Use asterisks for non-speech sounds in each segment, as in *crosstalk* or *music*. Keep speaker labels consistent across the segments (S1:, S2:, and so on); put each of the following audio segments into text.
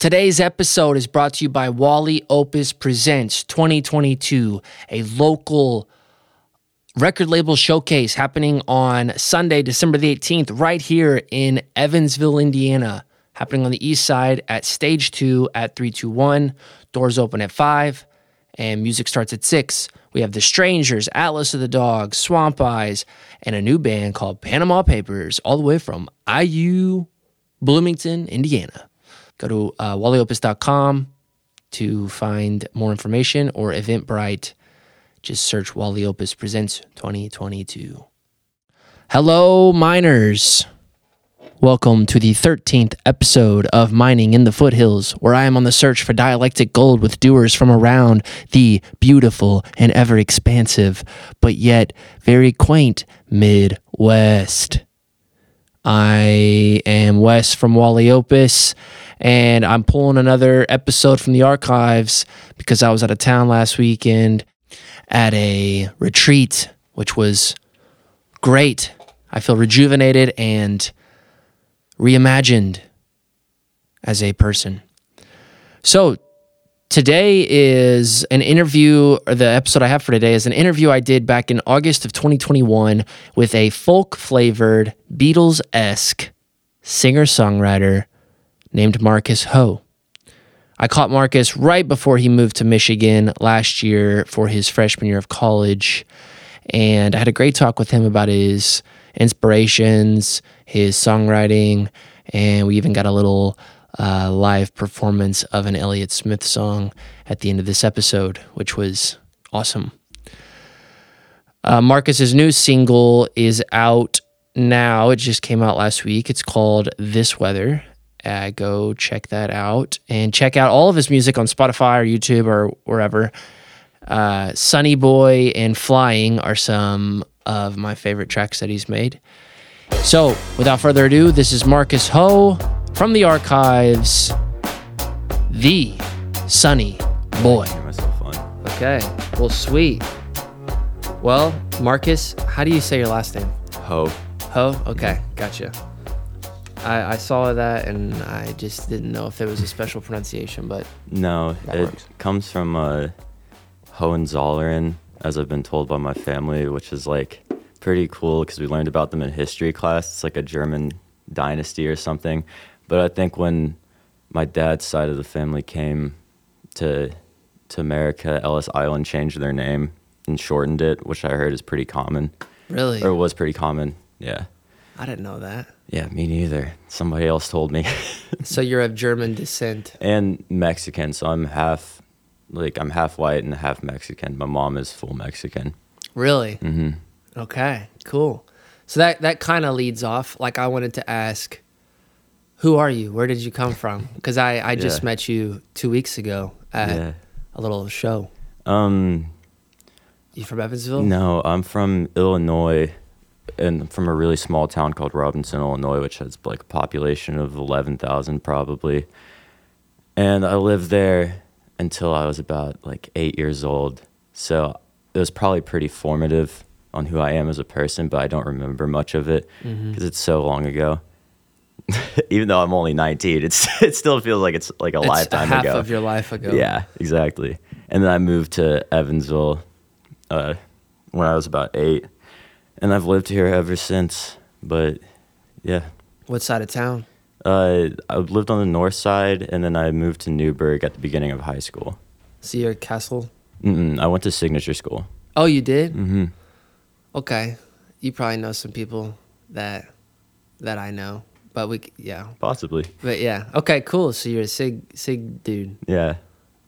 S1: Today's episode is brought to you by Wally Opus Presents 2022, a local record label showcase happening on Sunday, December the 18th, right here in Evansville, Indiana. Happening on the east side at stage two at 321. Doors open at 5 and music starts at 6. We have The Strangers, Atlas of the Dogs, Swamp Eyes, and a new band called Panama Papers, all the way from IU, Bloomington, Indiana. Go to uh, wallyopus.com to find more information or Eventbrite. Just search Wally Opus Presents 2022. Hello, miners. Welcome to the 13th episode of Mining in the Foothills, where I am on the search for dialectic gold with doers from around the beautiful and ever expansive, but yet very quaint Midwest. I am Wes from Wally Opus, and I'm pulling another episode from the archives because I was out of town last weekend at a retreat, which was great. I feel rejuvenated and reimagined as a person. So, today is an interview, or the episode I have for today is an interview I did back in August of 2021 with a folk flavored, Beatles esque singer songwriter named Marcus Hoh. I caught Marcus right before he moved to Michigan last year for his freshman year of college. And I had a great talk with him about his inspirations, his songwriting, and we even got a little uh, live performance of an Elliott Smith song at the end of this episode, which was awesome. Uh, Marcus's new single is out now. It just came out last week. It's called This Weather. Uh, go check that out and check out all of his music on Spotify or YouTube or wherever. Uh, Sunny Boy and Flying are some of my favorite tracks that he's made. So, without further ado, this is Marcus Hoh from the archives, the Sunny Boy.
S2: Get myself on.
S1: Okay, well, sweet. Well, Marcus, how do you say your last name?
S2: Hoh.
S1: Hoh? Okay, gotcha. I, I saw that and I just didn't know if there was a special pronunciation, but
S2: No, it
S1: works.
S2: comes from uh, Hohenzollern, as I've been told by my family, which is like pretty cool because we learned about them in history class. It's like a German dynasty or something. But I think when my dad's side of the family came to to America, Ellis Island changed their name and shortened it, which I heard is pretty common,
S1: really,
S2: or was pretty common. Yeah.
S1: I didn't know that.
S2: Yeah, me neither. Somebody else told me. *laughs*
S1: So you're of German descent.
S2: and Mexican, so I'm half like I'm half white and half Mexican. My mom is full Mexican.
S1: Really?
S2: hmm
S1: Okay, cool. So that that kind of leads off. Like I wanted to ask, who are you? Where did you come from? Because I I just
S2: Yeah.
S1: met you two weeks ago at
S2: Yeah.
S1: a little show.
S2: Um
S1: You from Evansville?
S2: no, I'm from Illinois and from a really small town called Robinson, Illinois, which has like a population of 11,000 probably. And I lived there until I was about like 8 years old. So it was probably pretty formative on who I am as a person, but I don't remember much of it because it's so long ago. *laughs* Even though I'm only 19, it's *laughs* it still feels like it's like a
S1: It's
S2: lifetime
S1: half
S2: ago.
S1: of your life ago.
S2: Yeah, exactly. And then I moved to Evansville uh, when I was about eight, and I've lived here ever since. But yeah,
S1: What side of town?
S2: uh, I lived on the north side, and then I moved to Newburgh at the beginning of high school.
S1: So you're Castle.
S2: Mm-mm, I went to Signature School.
S1: Oh, you did?
S2: Mm-hmm.
S1: Okay. You probably know some people that that I know, but we yeah.
S2: Possibly.
S1: But yeah. Okay, cool. So you're a sig sig dude.
S2: Yeah.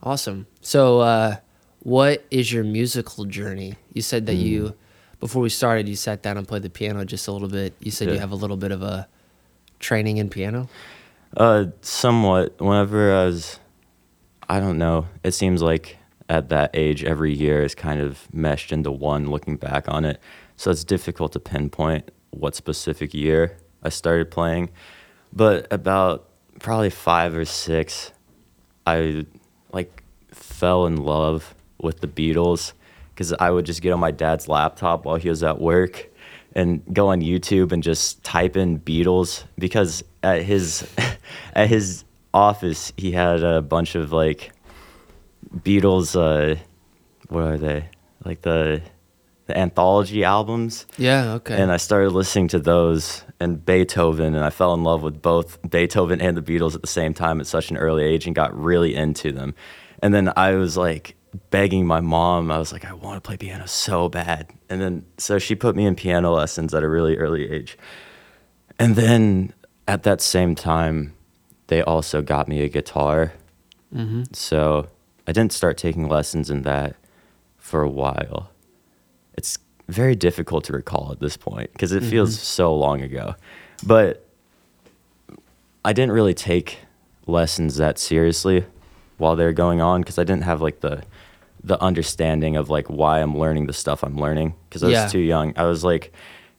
S1: Awesome. So uh what is your musical journey? You said that
S2: Hmm.
S1: you before we started you sat down and played the piano just a little bit. You said you have a little bit of a training in piano.
S2: Uh, somewhat. Whenever I was, I don't know. It seems like at that age, every year is kind of meshed into one. Looking back on it, so it's difficult to pinpoint what specific year I started playing. But about probably five or six, I like fell in love with the Beatles because I would just get on my dad's laptop while he was at work and go on YouTube and just type in Beatles because at his *laughs* at his office, he had a bunch of like Beatles. Uh, what are they? Like the the anthology albums.
S1: Yeah. Okay.
S2: And I started listening to those and Beethoven, and I fell in love with both Beethoven and the Beatles at the same time at such an early age and got really into them. And then I was like begging my mom, I was like, I want to play piano so bad. And then, so she put me in piano lessons at a really early age. And then at that same time, they also got me a guitar.
S1: mm-hmm.
S2: So I didn't start taking lessons in that for a while. It's very difficult to recall at this point because it feels so long ago. But I didn't really take lessons that seriously while they were going on because I didn't have like the the understanding of like why I'm learning the stuff I'm learning because I was
S1: Yeah.
S2: too young. I was like,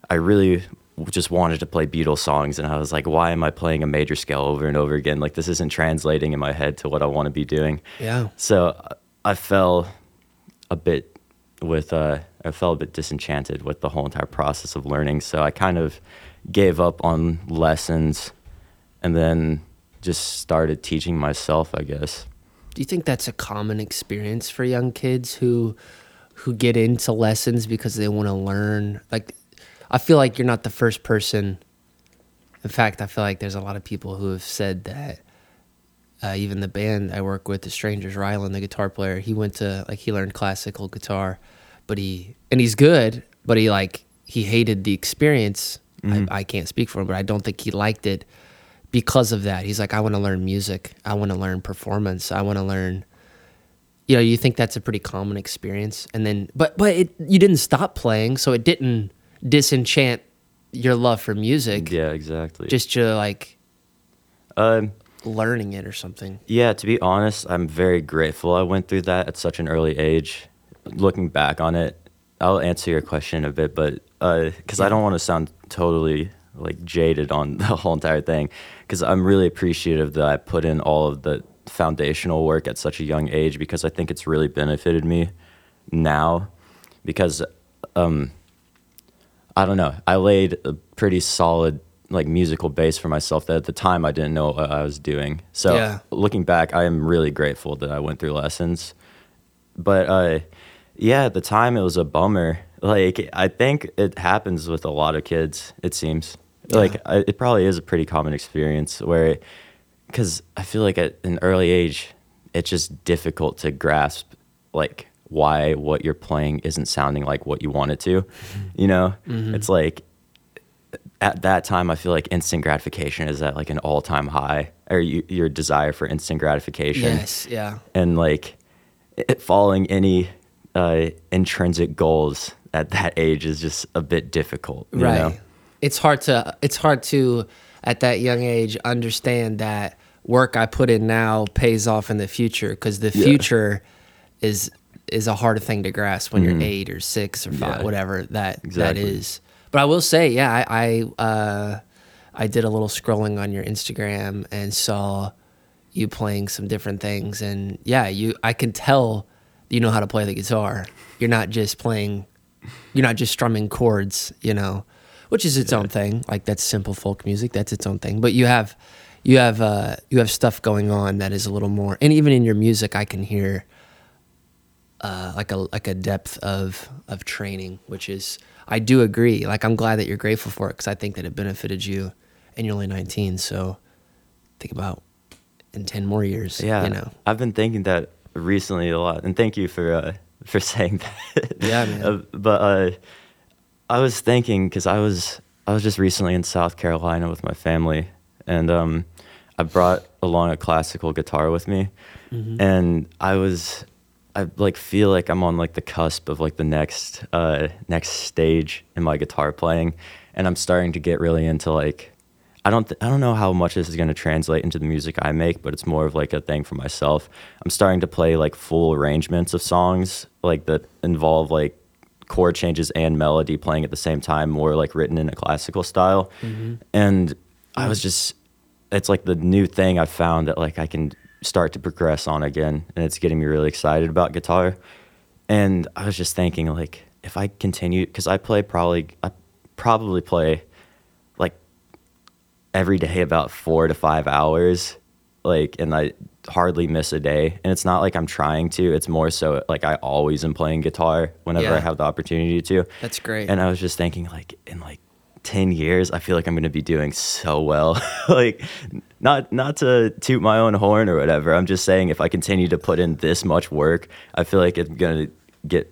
S2: I really just wanted to play Beatles songs, and I was like, why am I playing a major scale over and over again? Like this isn't translating in my head to what I want to be doing.
S1: Yeah.
S2: So I fell a bit with uh, I felt a bit disenchanted with the whole entire process of learning. So I kind of gave up on lessons, and then just started teaching myself. I guess.
S1: Do you think that's a common experience for young kids who who get into lessons because they want to learn? Like I feel like you're not the first person. In fact, I feel like there's a lot of people who have said that uh, even the band I work with, the Strangers, Rylan, the guitar player, he went to like he learned classical guitar, but he and he's good, but he like he hated the experience. I, I can't speak for him, but I don't think he liked it because of that. He's like, I want to learn music. I want to learn performance. I want to learn. You know, you think that's a pretty common experience, and then, but but it, you didn't stop playing, so it didn't disenchant your love for music.
S2: Yeah, exactly.
S1: Just you like
S2: um,
S1: learning it or something.
S2: Yeah, to be honest, I'm very grateful I went through that at such an early age. Looking back on it, I'll answer your question in a bit, but because I don't want to sound totally like jaded on *laughs* the whole entire thing, because I'm really appreciative that I put in all of the foundational work at such a young age because I think it's really benefited me now because um, I don't know. I laid a pretty solid like musical base for myself that at the time I didn't know what I was doing. So
S1: Yeah.
S2: looking back, I am really grateful that I went through lessons. But uh, yeah, at the time it was a bummer. Like I think it happens with a lot of kids. It seems like I, it probably is a pretty common experience where, because I feel like at an early age, it's just difficult to grasp like why what you're playing isn't sounding like what you want it to. You know, it's like at that time I feel like instant gratification is at like an all time high, or you, your desire for instant gratification
S1: Yes, yeah.
S2: and like it, following any uh, intrinsic goals at that age is just a bit difficult. You
S1: right
S2: Know?
S1: It's hard to it's hard to at that young age understand that work i put in now pays off in the future because the
S2: Yeah.
S1: future is is a hard thing to grasp when you're eight or six or five
S2: Mm-hmm. Yeah.
S1: whatever that that
S2: Exactly.
S1: is but i will say yeah i i uh i did a little scrolling on your instagram and saw you playing some different things and yeah you i can tell you know how to play the guitar you're not just playing you're not just strumming chords, you know, which is its own thing. Like that's simple folk music, that's its own thing. But you have you have uh you have stuff going on that is a little more and even in your music I can hear uh like a like a depth of of training, which is I do agree. Like I'm glad that you're grateful for it cuz I think that it benefited you and you're only 19, so think about in 10 more years,
S2: Yeah,
S1: you know.
S2: I've been thinking that recently a lot, and thank you for uh, *laughs* for saying that.
S1: Yeah, man.
S2: Uh, but uh, I was thinking because I was I was just recently in South Carolina with my family, and um, I brought along a classical guitar with me,
S1: Mm-hmm.
S2: and I was I like feel like I'm on like the cusp of like the next uh, next stage in my guitar playing, and I'm starting to get really into like I don't th- I don't know how much this is going to translate into the music I make, but it's more of like a thing for myself. I'm starting to play like full arrangements of songs like that involve like chord changes and melody playing at the same time, more like written in a classical style. Mm-hmm. And I was just it's like the new thing I found that like I can start to progress on again, and it's getting me really excited about guitar. And I was just thinking like if I continue because I play probably I probably play like every day about four to five hours like and I hardly miss a day. And it's not like I'm trying to. It's more so like I always am playing guitar whenever
S1: Yeah.
S2: I have the opportunity to.
S1: That's great.
S2: And I was just thinking like in like 10 years I feel like I'm going to be doing so well. *laughs* like not not to toot my own horn or whatever. I'm just saying if I continue to put in this much work, I feel like it's going to get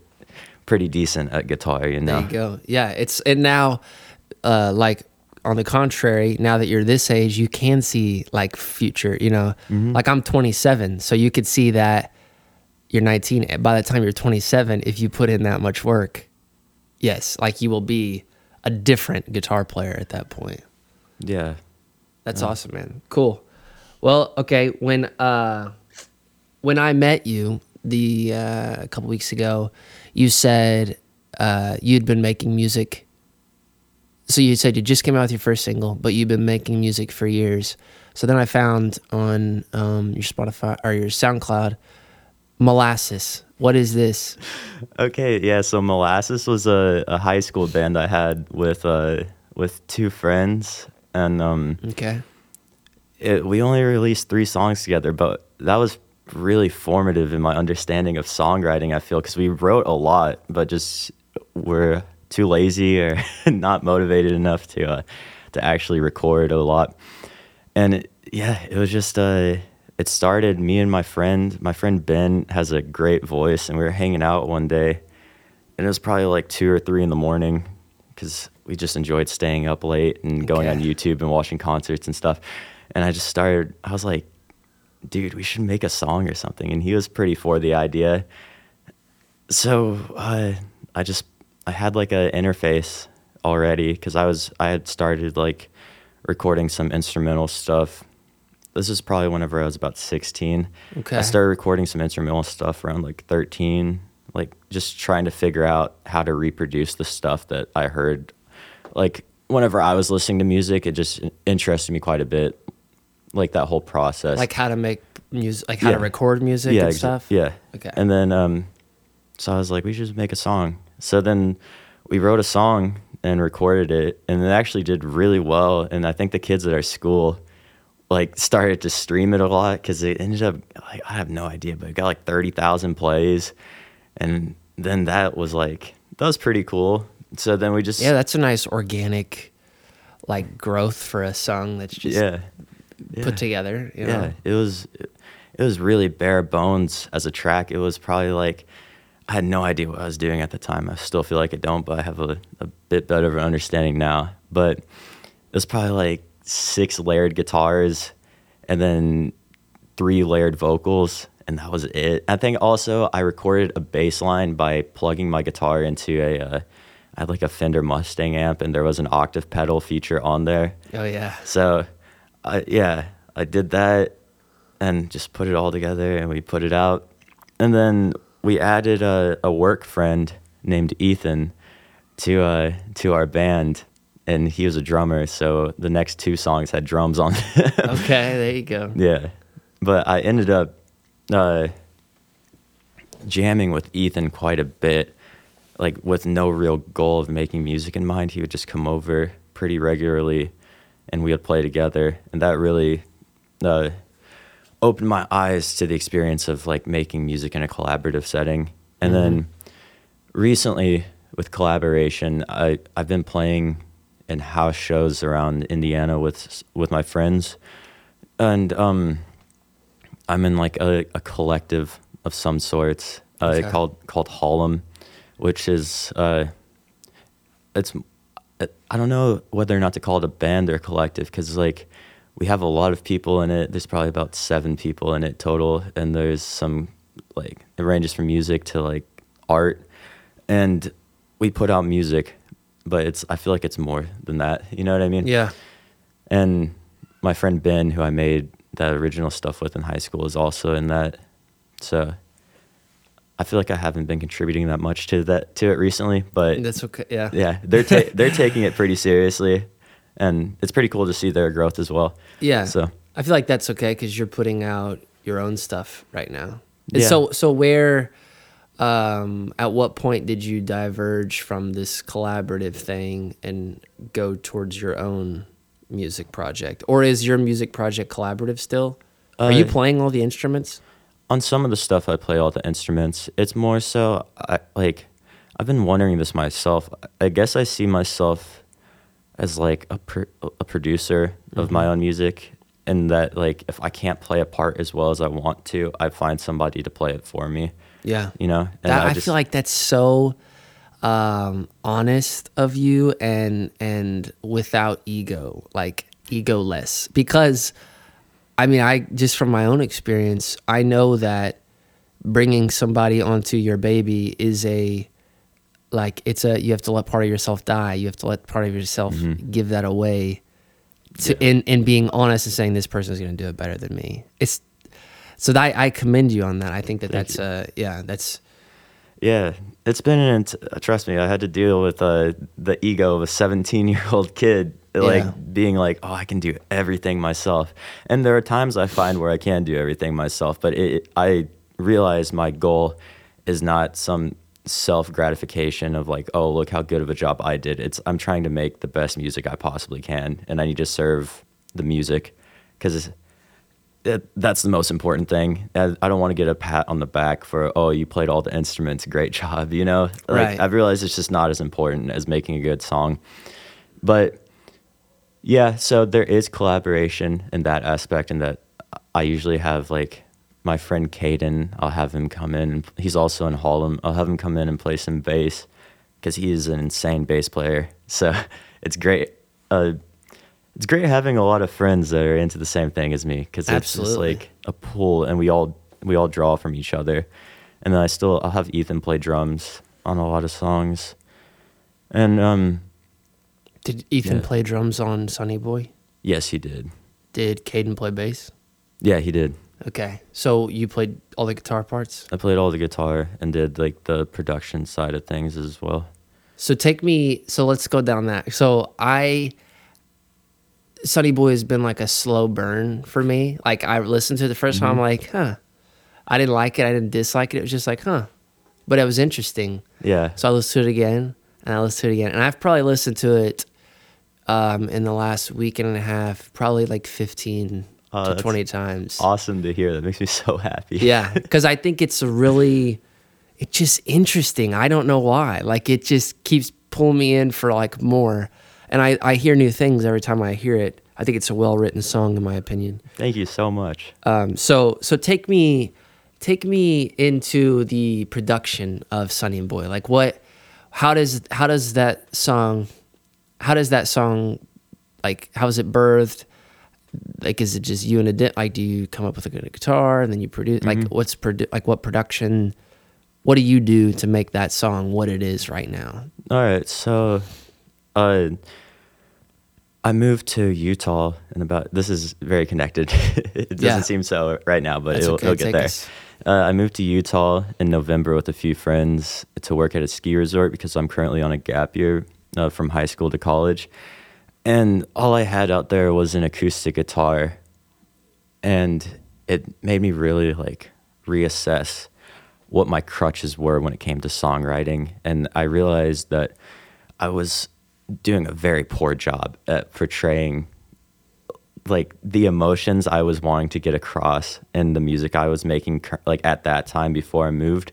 S2: pretty decent at guitar, you know.
S1: There you go. Yeah, it's and now, uh, like on the contrary, now that you're this age, you can see like future. You know,
S2: Mm-hmm.
S1: like I'm 27, so you could see that you're 19. and By the time you're 27, if you put in that much work, yes, like you will be a different guitar player at that point.
S2: Yeah.
S1: That's awesome, man. Cool. Well, okay. When uh, when I met you the uh, a couple weeks ago, you said uh, you'd been making music. So you said you just came out with your first single, but you've been making music for years. So then I found on um, your Spotify or your SoundCloud, Molasses. What is this?
S2: Okay, yeah. So Molasses was a, a high school band I had with uh with two friends, and um,
S1: Okay.
S2: it, we only released three songs together, but that was really formative in my understanding of songwriting. I feel because we wrote a lot, but just were too lazy or *laughs* not motivated enough to uh, to actually record a lot. And it, yeah, it was just uh, it started me and my friend. My friend Ben has a great voice, and we were hanging out one day, and it was probably like two or three in the morning because we just enjoyed staying up late and going on YouTube and watching concerts and stuff. And I just started. I was like, dude, we should make a song or something. And he was pretty for the idea. So uh, I just I had like a interface already because I was I had started like recording some instrumental stuff. This is probably whenever I was about 16.
S1: Okay.
S2: I started recording some instrumental stuff around like 13, like just trying to figure out how to reproduce the stuff that I heard. Like whenever I was listening to music, it just interested me quite a bit. Like that whole process.
S1: Like how to make music, like how to record music
S2: yeah,
S1: and
S2: exa-
S1: stuff.
S2: Yeah.
S1: Okay.
S2: And then um, so I was like, we should just make a song. So then we wrote a song and recorded it, and it actually did really well. And I think the kids at our school like started to stream it a lot because it ended up like I have no idea, but it got like thirty thousand plays, and then that was like that was pretty cool. So then we just
S1: Yeah, that's a nice organic, like growth for a song that's just
S2: yeah, yeah.
S1: put together. You know?
S2: Yeah, it was it was really bare bones as a track. It was probably like I had no idea what I was doing at the time. I still feel like I don't, but I have a, a bit better of an understanding now. But it was probably like six layered guitars and then three layered vocals and that was it. I think also I recorded a bass line by plugging my guitar into a uh, I had like a Fender Mustang amp and there was an octave pedal feature on there.
S1: Oh yeah.
S2: So, I yeah, I did that and just put it all together and we put it out. And then we added a, a work friend named Ethan to uh to our band and he was a drummer, so the next two songs had drums on them. *laughs*
S1: Okay, there you go.
S2: yeah. But I ended up uh jamming with Ethan quite a bit, like with no real goal of making music in mind. He would just come over pretty regularly and we would play together. And that really uh, opened my eyes to the experience of like making music in a collaborative setting. And then recently with collaboration, I, I've been playing in house shows around Indiana with with my friends. And um, I'm in like a, a collective of some sorts uh,
S1: Okay.
S2: called called Harlem, which is uh, it's I don't know whether or not to call it a band or a collective because like we have a lot of people in it. There's probably about seven people in it total, and there's some like it ranges from music to like art, and we put out music, but it's I feel like it's more than that. You know what I mean?
S1: Yeah.
S2: And my friend Ben, who I made that original stuff with in high school, is also in that. So I feel like I haven't been contributing that much to that to it recently, but
S1: That's okay. Yeah.
S2: yeah, they're ta- they're *laughs* taking it pretty seriously, and it's pretty cool to see their growth as well.
S1: Yeah.
S2: So
S1: I feel like that's okay because you're putting out your own stuff right now. And
S2: Yeah.
S1: So so where, um, at what point did you diverge from this collaborative thing and go towards your own music project, or is your music project collaborative still? Are you
S2: Uh,
S1: playing all the instruments?
S2: on some of the stuff I play all the instruments. It's more so I like I've been wondering this myself. I guess I see myself as like a pro- a producer of my own music and that like if I can't play a part as well as I want to, I find somebody to play it for me,
S1: Yeah.
S2: you know? And
S1: That, I,
S2: just-
S1: feel like that's so um, honest of you and and without ego, like egoless. Because I mean, I just from my own experience, I know that bringing somebody onto your baby is a like it's a you have to let part of yourself die. You have to let part of yourself give that away. To in in being honest and saying this person is going to do it better than me. It's so that I, commend you on that. I think that
S2: Thank
S1: that's uh yeah that's
S2: Yeah, it's been an trust me. I had to deal with uh, the ego of a 17 year old kid, like
S1: Yeah.
S2: being like, "Oh, I can do everything myself." And there are times I find where I can do everything myself, but it, I realize my goal is not some self gratification of like, "Oh, look how good of a job I did." It's I'm trying to make the best music I possibly can, and I need to serve the music because that, that's the most important thing. I, I don't want to get a pat on the back for oh you played all the instruments, great *laughs* job. You know, like
S1: Right.
S2: I've realized it's just not as important as making a good song. But yeah, so there is collaboration in that aspect, and that I usually have like my friend Caden. I'll have him come in. He's also in Harlem. I'll have him come in and play some bass because he is an insane bass player. So *laughs* it's great. Uh, it's great having a lot of friends that are into the same thing as me because it's just like a pool, and we all we all draw from each other. And then I still I'll have Ethan play drums on a lot of songs, and um,
S1: Did Ethan
S2: Yeah.
S1: play drums on Sunny Boy?
S2: yes, he did.
S1: Did Caden play bass?
S2: Yeah, he did.
S1: Okay, so you played all the guitar parts.
S2: I played all the guitar and did like the production side of things as well.
S1: So take me. So let's go down that. So I, Sunny Boy has been like a slow burn for me. Like I listened to it the 1st time, I'm like, huh. I didn't like it. I didn't dislike it. It was just like, huh. But it was interesting.
S2: Yeah.
S1: So I listened to it again, and I listened to it again, and I've probably listened to it um, in the last week and a half, probably like fifteen
S2: Oh,
S1: to twenty times.
S2: Awesome to hear. That makes me *laughs* so happy.
S1: Yeah, because I think it's a really, it's just interesting. I don't know why. Like it just keeps pulling me in for like more, and I I hear new things every time I hear it. I think it's a well written song, in my opinion.
S2: Thank you so much.
S1: Um, so so take me, take me into the production of Sunny and Boy. Like what, how does how does that song, how does that song, like how is it birthed? Like is it just you and a di- like do you come up with a good guitar and then you produce like what's produ- like what production, what do you do to make that song what it is right now?
S2: All right. So, uh, I moved to Utah and about. This is very connected. *laughs* it doesn't
S1: Yeah.
S2: seem so right now, but it'll,
S1: okay,
S2: it'll get
S1: take
S2: there. Uh, I moved to Utah in November with a few friends to work at a ski resort because I'm currently on a gap year uh, from high school to college. And all I had out there was an acoustic guitar. And it made me really like reassess what my crutches were when it came to songwriting. And I realized that I was doing a very poor job at portraying like the emotions I was wanting to get across in the music I was making like at that time before I moved.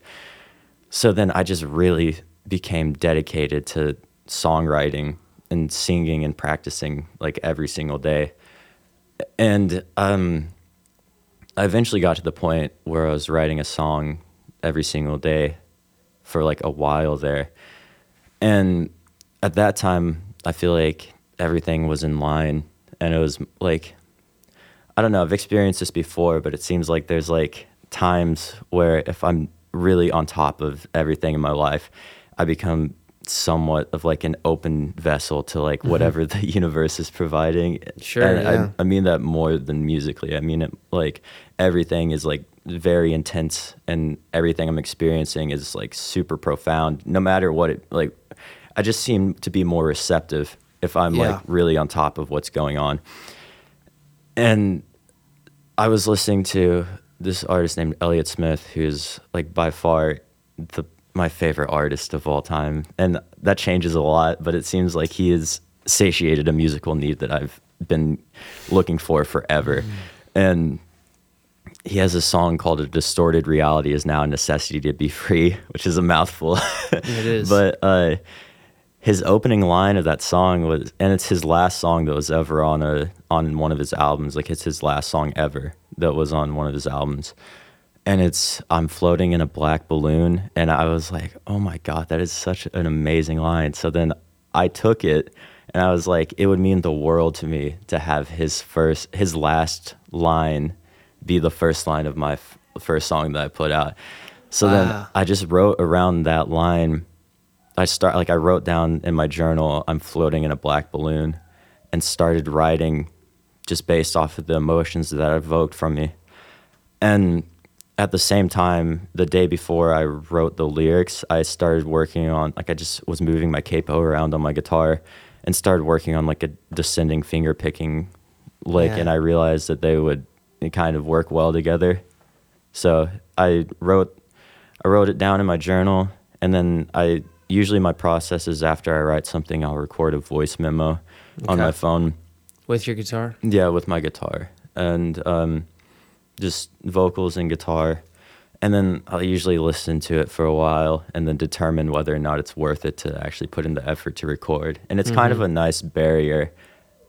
S2: So then I just really became dedicated to songwriting and singing and practicing like every single day. And um I eventually got to the point where I was writing a song every single day for like a while there. And at that time, I feel like everything was in line and it was like I don't know, I've experienced this before, but it seems like there's like times where if I'm really on top of everything in my life, I become somewhat of like an open vessel to like mm-hmm. whatever *laughs* the universe is providing.
S1: Sure,
S2: And
S1: yeah.
S2: I, I mean that more than musically. I mean it like everything is like very intense and everything I'm experiencing is like super profound no matter what it like I just seem to be more receptive if I'm
S1: Yeah.
S2: like really on top of what's going on. And I was listening to this artist named Elliott Smith, who's like by far the my favorite artist of all time, and that changes a lot. But it seems like he has satiated a musical need that I've been looking for forever, and he has a song called "A Distorted Reality Is Now a Necessity to Be Free," which is a mouthful.
S1: It is. *laughs*
S2: but uh, his opening line of that song was, and it's his last song that was ever on a on one of his albums. Like it's his last song ever that was on one of his albums. And it's I'm floating in a black balloon, and I was like, oh my god, that is such an amazing line. So then I took it, and I was like, it would mean the world to me to have his first, his last line be the first line of my f- first song that I put out. So
S1: Wow.
S2: then I just wrote around that line. I start like I wrote down in my journal, I'm floating in a black balloon, and started writing just based off of the emotions that evoked from me. And at the same time, the day before I wrote the lyrics, I started working on like I just was moving my capo around on my guitar and started working on like a descending finger picking lick,
S1: Yeah.
S2: and I realized that they would kind of work well together. So I wrote I wrote it down in my journal, and then I usually my process is after I write something, I'll record a voice memo on my phone.
S1: With your guitar?
S2: Yeah, with my guitar and um, just vocals and guitar. And then I'll usually listen to it for a while and then determine whether or not it's worth it to actually put in the effort to record. And it's kind of a nice barrier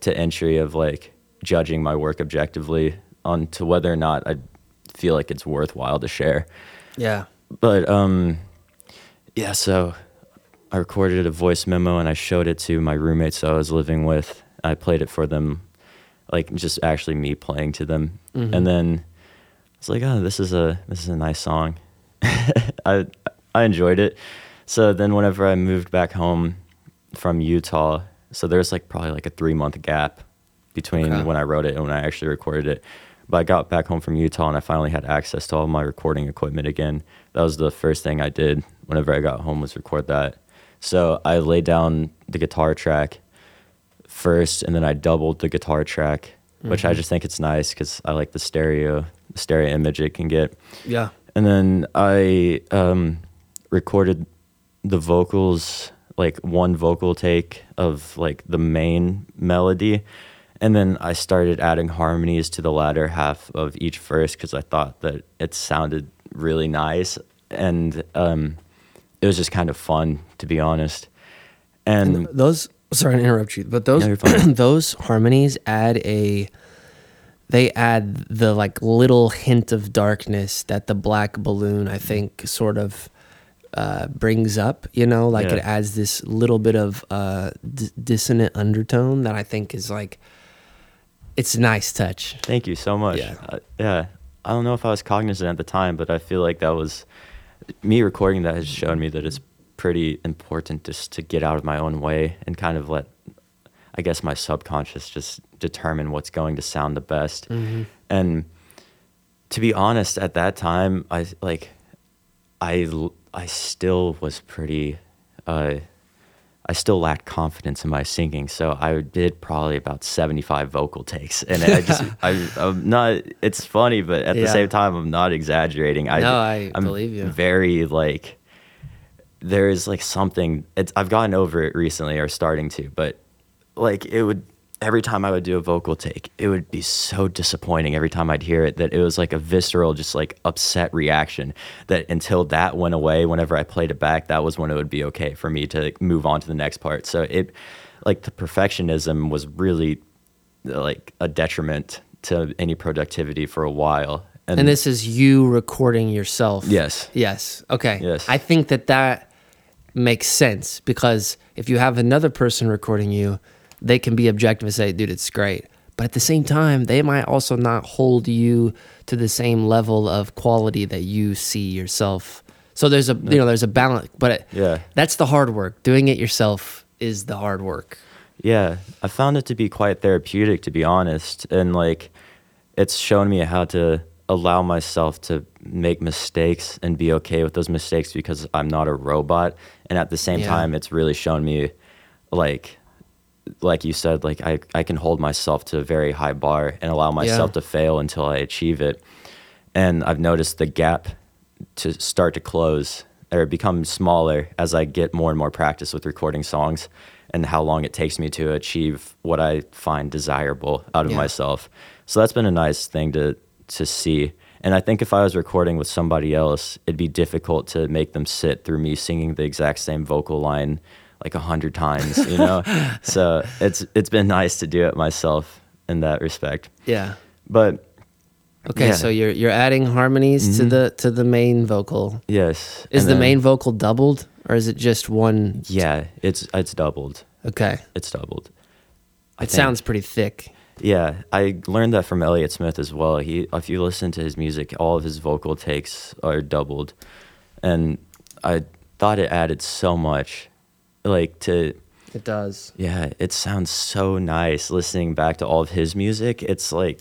S2: to entry of like judging my work objectively on to whether or not I feel like it's worthwhile to share.
S1: Yeah.
S2: But um, yeah, so I recorded a voice memo and I showed it to my roommates I was living with. I played it for them, like just actually me playing to them, and then was like, "Oh, this is a this is a nice song." *laughs* I I enjoyed it. So then, whenever I moved back home from Utah, so there's like probably like a three month gap between
S1: Okay.
S2: when I wrote it and when I actually recorded it. But I got back home from Utah and I finally had access to all my recording equipment again. That was the first thing I did whenever I got home was record that. So I laid down the guitar track first and then I doubled the guitar track, which I mm-hmm. just think it's nice because I like the stereo, stereo image it can get.
S1: Yeah.
S2: And then I um, recorded the vocals, like one vocal take of like the main melody. And then I started adding harmonies to the latter half of each verse because I thought that it sounded really nice. And um, it was just kind of fun, to be honest. And
S1: Those sorry to interrupt you, but those
S2: No, *clears throat*
S1: those harmonies add a they add the like little hint of darkness that the black balloon I think sort of uh, brings up. You know, like
S2: Yeah.
S1: it adds this little bit of uh, d- dissonant undertone that I think is like it's a nice touch.
S2: Thank you so much.
S1: Yeah.
S2: Uh, yeah. I don't know if I was cognizant at the time, but I feel like that was me recording that has shown me that it's pretty important just to get out of my own way and kind of let I guess my subconscious just determine what's going to sound the best. And to be honest, at that time, I like I I still was pretty uh I still lacked confidence in my singing, so I did probably about seventy-five vocal takes, and I just *laughs* I, I'm not. It's funny, but at
S1: Yeah.
S2: the same time, I'm not exaggerating. I,
S1: No, I
S2: I'm
S1: believe you.
S2: Very like there is like something. It's I've gotten over it recently, or starting to, but like it would every time I would do a vocal take, it would be so disappointing every time I'd hear it that it was like a visceral, just like upset reaction. That until that went away, whenever I played it back, that was when it would be okay for me to like, move on to the next part. So it, like the perfectionism was really like a detriment to any productivity for a while.
S1: And this is you recording yourself.
S2: Yes.
S1: Yes. Okay.
S2: Yes.
S1: I think that that makes sense because if you have another person recording you, they can be objective and say, dude, it's great. But at the same time, they might also not hold you to the same level of quality that you see yourself. So there's a you know there's a balance, but
S2: Yeah.
S1: that's the hard work. Doing it yourself is the hard work.
S2: Yeah, I found it to be quite therapeutic, to be honest. And like, it's shown me how to allow myself to make mistakes and be okay with those mistakes because I'm not a robot. And at the same
S1: Yeah.
S2: time, it's really shown me, like, like you said, like I, I can hold myself to a very high bar and allow myself
S1: Yeah.
S2: to fail until I achieve it. And I've noticed the gap to start to close or become smaller as I get more and more practice with recording songs and how long it takes me to achieve what I find desirable out of
S1: Yeah.
S2: myself. So that's been a nice thing to to see. And I think if I was recording with somebody else, it'd be difficult to make them sit through me singing the exact same vocal line like a hundred times, you know? *laughs* so it's it's been nice to do it myself in that respect.
S1: Yeah.
S2: But
S1: Okay,
S2: Yeah.
S1: so you're you're adding harmonies to
S2: Mhm.
S1: the to the main vocal.
S2: yes.
S1: Is
S2: and
S1: the
S2: then-
S1: main vocal doubled or is it just one?
S2: Yeah, it's it's doubled.
S1: Okay.
S2: It's doubled. I
S1: It
S2: think.
S1: sounds pretty thick.
S2: Yeah, I learned that from Elliott Smith as well. He, if you listen to his music, all of his vocal takes are doubled, and I thought it added so much, like to
S1: It does.
S2: yeah, it sounds so nice listening back to all of his music. It's like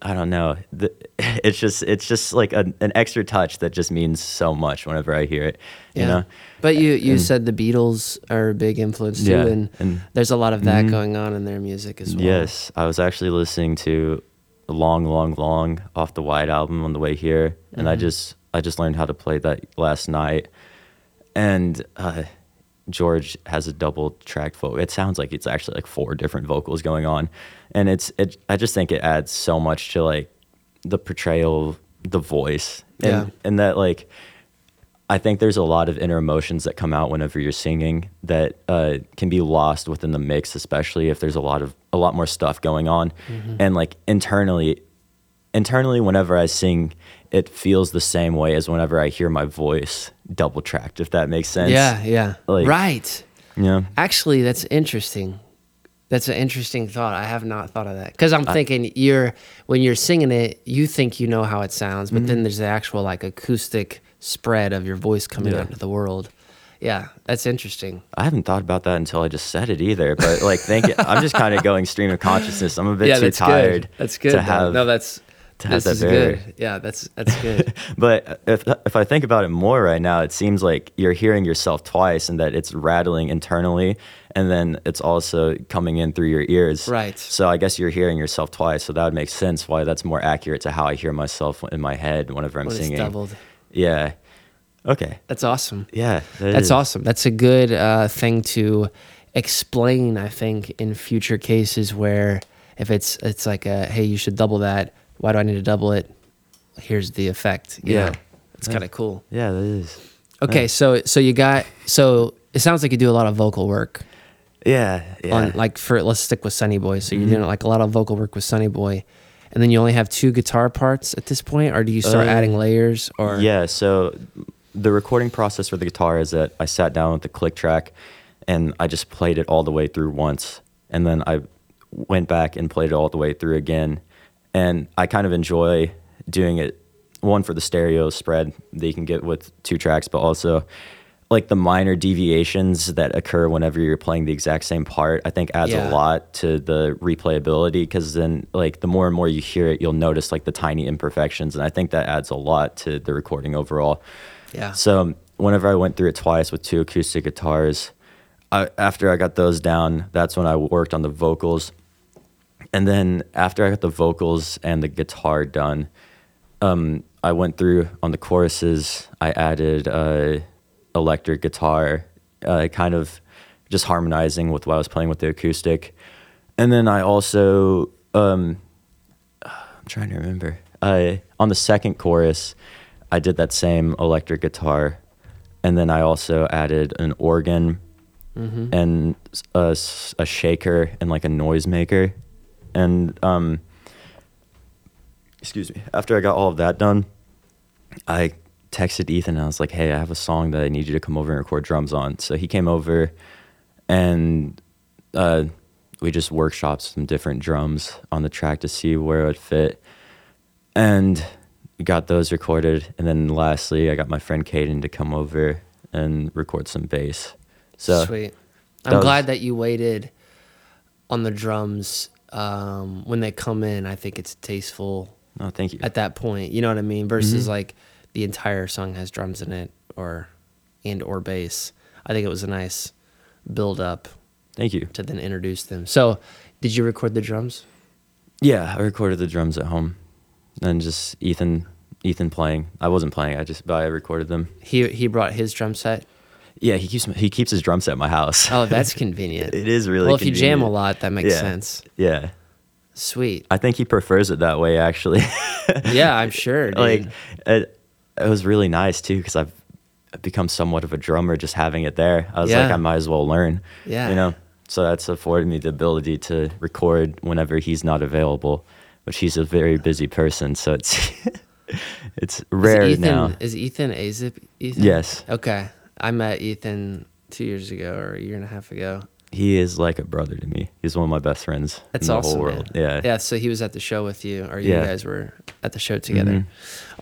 S2: I don't know, the, *laughs* it's just it's just like a, an extra touch that just means so much whenever I hear it. You know,
S1: But you you
S2: And-
S1: said the Beatles are a big influence too,
S2: Yeah,
S1: and,
S2: and-
S1: there's a lot of that
S2: Mhm.
S1: going on in their music as well.
S2: Yes, I was actually listening to "Long, Long, Long" off the White album on the way here, and I
S1: Mhm.
S2: just I just learned how to play that last night. And uh, George has a double track vocal. It sounds like it's actually like four different vocals going on, and it's it. I just think it adds so much to like the portrayal, the voice, and
S1: Yeah.
S2: and that like. I think there's a lot of inner emotions that come out whenever you're singing that uh, can be lost within the mix, especially if there's a lot of a lot more stuff going on,
S1: Mm-hmm.
S2: and like internally, internally, whenever I sing, it feels the same way as whenever I hear my voice double tracked. If that makes sense.
S1: Yeah, yeah.
S2: Like-
S1: right.
S2: Yeah.
S1: Actually, that's interesting. That's an interesting thought. I have not thought of that because I'm thinking you're when you're singing it, you think you know how it sounds, but
S2: Mm-hmm.
S1: then there's the actual like acoustic spread of your voice coming
S2: Yeah.
S1: out into the world. Yeah, that's interesting.
S2: I haven't thought about that until I just said it either. But like, thank you. I'm just kind of going stream of consciousness. I'm a bit
S1: yeah,
S2: too
S1: that's
S2: tired.
S1: good. That's good.
S2: to
S1: though.
S2: have.
S1: no, that's
S2: to have
S1: this
S2: that
S1: is
S2: barrier.
S1: good. Yeah, that's that's good. *laughs*
S2: But if if I think about it more right now, it seems like you're hearing yourself twice, and that it's rattling internally, and then it's also coming in through your ears.
S1: Right.
S2: So I guess you're hearing yourself twice. So that would make sense why that's more accurate to how I hear myself in my head whenever I'm
S1: when it's
S2: singing.
S1: doubled.
S2: Yeah. Okay.
S1: That's awesome.
S2: Yeah. that
S1: That's
S2: is-
S1: awesome. That's a good uh, thing to explain. I think in future cases where if it's it's like a hey, you should double that. Why do I need to double it? Here's the effect. you
S2: Yeah.
S1: know? it's kind of cool.
S2: Yeah, that is.
S1: Okay, so so you got so it sounds like you do a lot of vocal work
S2: Yeah. Yeah.
S1: on like for let's stick with Sunny Boy. So you're
S2: Mhm.
S1: doing like a lot of vocal work with Sunny Boy, and then you only have two guitar parts at this point, or do you start
S2: Uh,
S1: adding layers? Or
S2: Yeah, so the recording process for the guitar is that I sat down with the click track and I just played it all the way through once. And then I went back and played it all the way through again. And I kind of enjoy doing it, one for the stereo spread that you can get with two tracks, but also like the minor deviations that occur whenever you're playing the exact same part, I think adds
S1: Yeah.
S2: a lot to the replayability because then like the more and more you hear it, you'll notice like the tiny imperfections. And I think that adds a lot to the recording overall.
S1: yeah,
S2: So whenever I went through it twice with two acoustic guitars, I, after I got those down, that's when I worked on the vocals. And then after I got the vocals and the guitar done, um, I went through on the choruses. I added uh, electric guitar, uh, kind of just harmonizing with what I was playing with the acoustic. And then I also, um, I'm trying to remember. I on the second chorus, I did that same electric guitar, and then I also added an organ
S1: hmm
S2: and a shaker and like a noisemaker, and um. Excuse me. After I got all of that done, I texted Ethan and I was like, "Hey, I have a song that I need you to come over and record drums on." So he came over, and uh, we just workshopped some different drums on the track to see where it would fit, and got those recorded. And then lastly, I got my friend Caden to come over and record some bass. So
S1: Sweet. I'm
S2: was-
S1: glad that you waited on the drums um, when they come in. I think it's tasteful
S2: no, thank you.
S1: at that point. You know what I mean? Versus
S2: Mhm.
S1: like the entire song has drums in it or and or bass. I think it was a nice build up
S2: Thank you.
S1: to then introduce them. So, did you record the drums?
S2: Yeah, I recorded the drums at home, and just Ethan, Ethan playing. I wasn't playing. I just, but I recorded them.
S1: He he brought his drum set.
S2: Yeah, he keeps he keeps his drum set at my house.
S1: Oh, that's *laughs* convenient.
S2: it is really.
S1: well, if you jam a lot, that makes
S2: Yeah.
S1: sense.
S2: Yeah,
S1: Sweet.
S2: I think he prefers it that way, actually. *laughs*
S1: Yeah, I'm sure. Dude.
S2: like it, it was really nice too because I've become somewhat of a drummer just having it there. I was like, I might as well learn.
S1: Yeah.
S2: you know. So that's afforded me the ability to record whenever he's not available, which he's a very busy person. So it's *laughs* it's
S1: Is
S2: rare
S1: Ethan,
S2: now.
S1: Is Ethan Azip? Ethan?
S2: Yes,
S1: Okay. I met Ethan two years ago or a year and a half ago.
S2: he is like a brother to me. He's one of my best friends
S1: That's
S2: in the
S1: awesome.
S2: whole
S1: man.
S2: world. Yeah.
S1: Yeah. So he was at the show with you, or you
S2: Yeah.
S1: guys were at the show together.
S2: Mhm.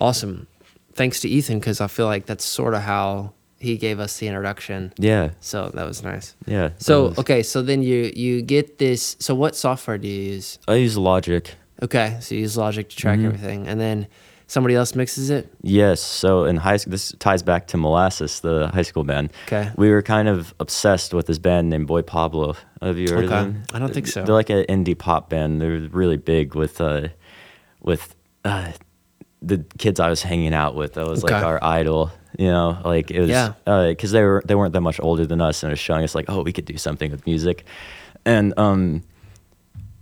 S1: Awesome. Thanks to Ethan, because I feel like that's sort of how he gave us the introduction.
S2: Yeah.
S1: So that was nice.
S2: Yeah.
S1: So okay, so then you you get this. So what software do you use?
S2: I use Logic.
S1: Okay, so you use Logic to track
S2: Mhm.
S1: everything, and then somebody else mixes it.
S2: Yes. So in high school, this ties back to Molasses, the high school band.
S1: Okay.
S2: We were kind of obsessed with this band named Boy Pablo. Have you heard
S1: Okay.
S2: of them?
S1: I don't think so.
S2: They're like an indie pop band. They're really big with uh, with uh, the kids I was hanging out with. That was like our idol. You know, like it was
S1: Yeah.
S2: because they were they weren't that much older than us, and it was showing us like, oh, we could do something with music. And um,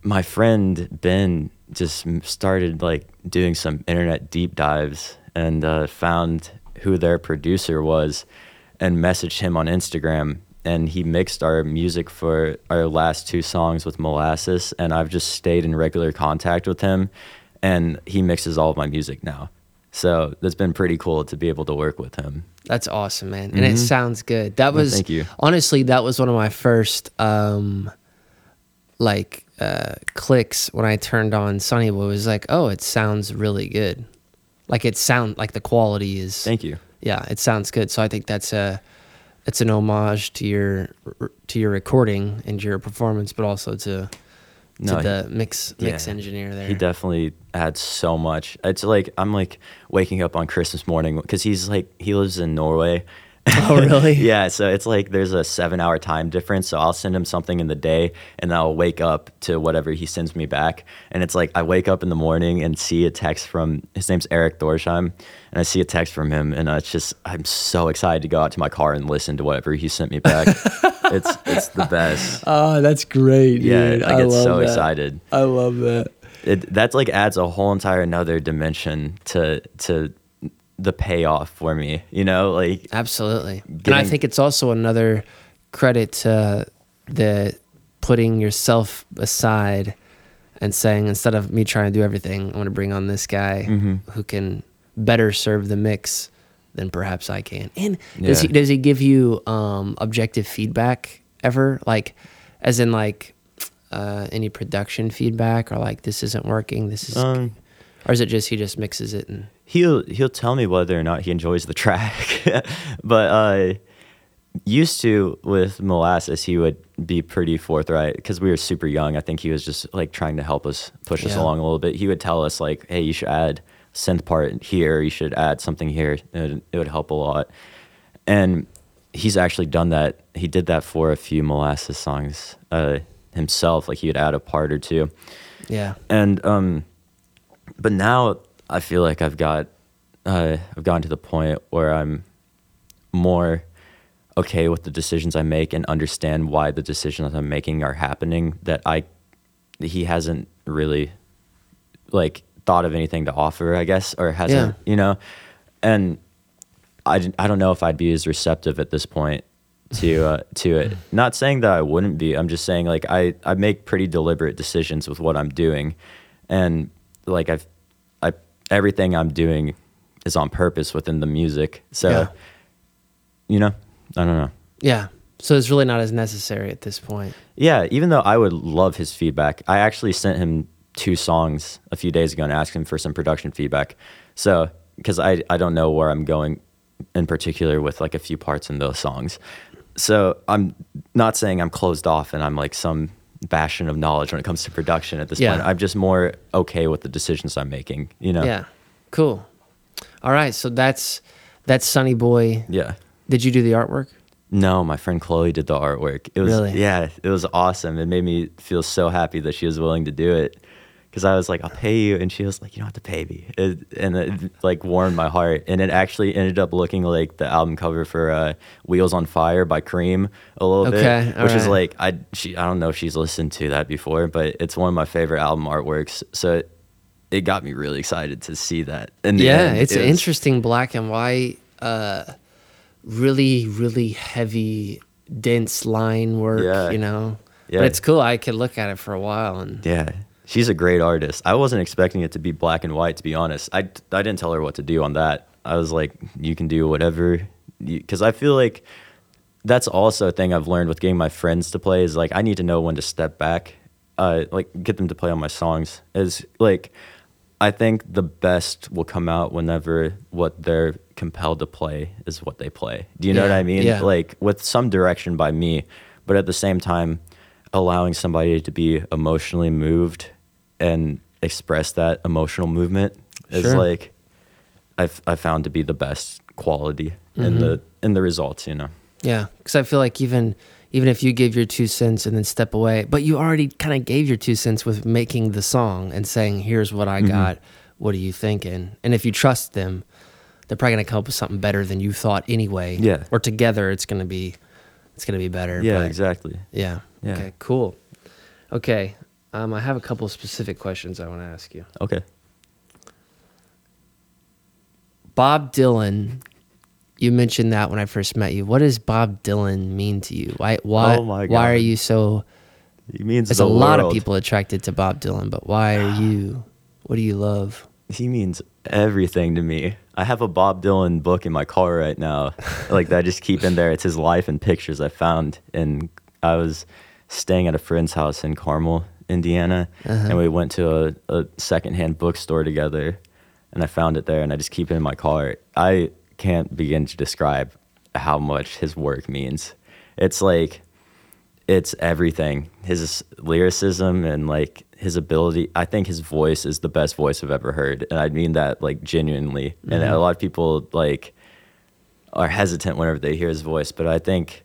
S2: my friend Ben just started like doing some internet deep dives and uh, found who their producer was and messaged him on Instagram and he mixed our music for our last two songs with Molasses and I've just stayed in regular contact with him and he mixes all of my music now. So that's been pretty cool to be able to work with him.
S1: That's awesome, man, and it
S2: Mhm.
S1: sounds good. That was
S2: thank you.
S1: honestly that was one of my first um like uh clicks when I turned on Sunny Boy. Was like, oh, it sounds really good. Like it sound like the quality is.
S2: Thank you.
S1: yeah, it sounds good. So I think that's a it's an homage to your to your recording and your performance, but also to
S2: No,
S1: to
S2: he-
S1: the mix mix
S2: yeah.
S1: engineer there.
S2: He definitely adds so much. It's like I'm like waking up on Christmas morning because he's like he lives in Norway. *laughs*
S1: Oh, really?
S2: yeah. So it's like there's a seven hour time difference. So I'll send him something in the day, and I'll wake up to whatever he sends me back. And it's like I wake up in the morning and see a text from his name's Eric Dorsheim, and I see a text from him, and it's just I'm so excited to go out to my car and listen to whatever he sent me back. *laughs* it's it's the best.
S1: Oh, that's great,
S2: Yeah, I get so excited
S1: I love that.
S2: it that like adds a whole entire another dimension to to the payoff for me you know like
S1: Absolutely. and I think it's also another credit to the putting yourself aside and saying instead of me trying to do everything, I'm going to bring on this guy
S2: Mm-hmm.
S1: who can better serve the mix than perhaps I can. And does
S2: Yeah.
S1: he does he give you um, objective feedback ever? Like, as in like uh, any production feedback or like this isn't working, this is,
S2: um
S1: or is it just he just mixes it and
S2: he'll he'll tell me whether or not he enjoys the track. *laughs* But uh used to with molasses he would be pretty forthright because we were super young. I think he was just like trying to help us push us along a little bit. He would tell us like hey you should add synth part here. You should add something here. It would, it would help a lot. And he's actually done that. He did that for a few molasses songs uh himself. Like he would add a part or two.
S1: Yeah,
S2: and um but now i feel like i've got uh i've gotten to the point where i'm more okay with the decisions i make and understand why the decisions i'm making are happening that i he hasn't really like thought of anything to offer i guess or hasn't you know? And I, I don't know if i'd be as receptive at this point to uh, to it. *laughs* Not saying that i wouldn't be i'm just saying like i i make pretty deliberate decisions with what i'm doing. And like i've i everything i'm doing is on purpose within the music so
S1: Yeah.
S2: you know i don't know
S1: yeah. So it's really not as necessary at this point.
S2: yeah even though i would love his feedback i actually sent him two songs a few days ago and asked him for some production feedback so because i i don't know where i'm going in particular with like a few parts in those songs so i'm not saying i'm closed off and i'm like some bastion of knowledge when it comes to production at this
S1: Yeah.
S2: point i'm just more okay with the decisions i'm making you know
S1: Yeah. Cool. All right. So that's that's Sunny Boy.
S2: yeah
S1: Did you do the artwork?
S2: No, my friend Chloe did the artwork. It was
S1: Really?
S2: yeah, it was awesome. It made me feel so happy that she was willing to do it because I was like, I'll pay you, and she was like, you don't have to pay me, it, and it like warmed my heart. And it actually ended up looking like the album cover for uh, "Wheels on Fire" by Cream a little
S1: Okay,
S2: bit, which is like I she I don't know if she's listened to that before, but it's one of my favorite album artworks. So it, it got me really excited to see that. The
S1: yeah,
S2: end,
S1: it's
S2: it
S1: an interesting black and white, uh, really, really heavy, dense line work.
S2: Yeah.
S1: You know,
S2: Yeah.
S1: but it's cool. I could look at it for a while, and
S2: Yeah, she's a great artist. I wasn't expecting it to be black and white, to be honest. I, I didn't tell her what to do on that. I was like, you can do whatever, because I feel like that's also a thing I've learned with getting my friends to play is like I need to know when to step back, uh, like get them to play on my songs. Is like I think the best will come out whenever what they're compelled to play is what they play. Do you know what I mean?
S1: yeah.
S2: Like with some direction by me, but at the same time, allowing somebody to be emotionally moved and express that emotional movement is
S1: Sure.
S2: like I've I found to be the best quality
S1: Mm-hmm.
S2: in the in the results. You know.
S1: yeah, because I feel like even even if you give your two cents and then step away, but you already kind of gave your two cents with making the song and saying, "Here's what
S2: Mm-hmm.
S1: I got. What are you thinking?" And if you trust them, they're probably gonna come up with something better than you thought anyway.
S2: Yeah.
S1: Or together, it's gonna be it's gonna be better.
S2: Yeah,
S1: but-
S2: exactly.
S1: Yeah.
S2: Yeah.
S1: Okay. Cool. Okay. Um, I have a couple of specific questions I want to ask you.
S2: Okay.
S1: Bob Dylan. You mentioned that when I first met you. What does Bob Dylan mean to you? Why? Why?
S2: Oh my
S1: Why are you so?
S2: He means
S1: There's
S2: the
S1: a lot of people attracted to Bob Dylan, but why are *sighs* you? What do you love?
S2: He means everything to me. I have a Bob Dylan book in my car right now, like that I just keep in there. It's his life and pictures I found, and I was staying at a friend's house in Carmel, Indiana,
S1: Uh-huh.
S2: and we went to a, a secondhand bookstore together, and I found it there, and I just keep it in my car. I can't begin to describe how much his work means. It's like it's everything. His lyricism and like his ability. I think his voice is the best voice I've ever heard, and I mean that like genuinely. And a lot of people like are hesitant whenever they hear his voice, but I think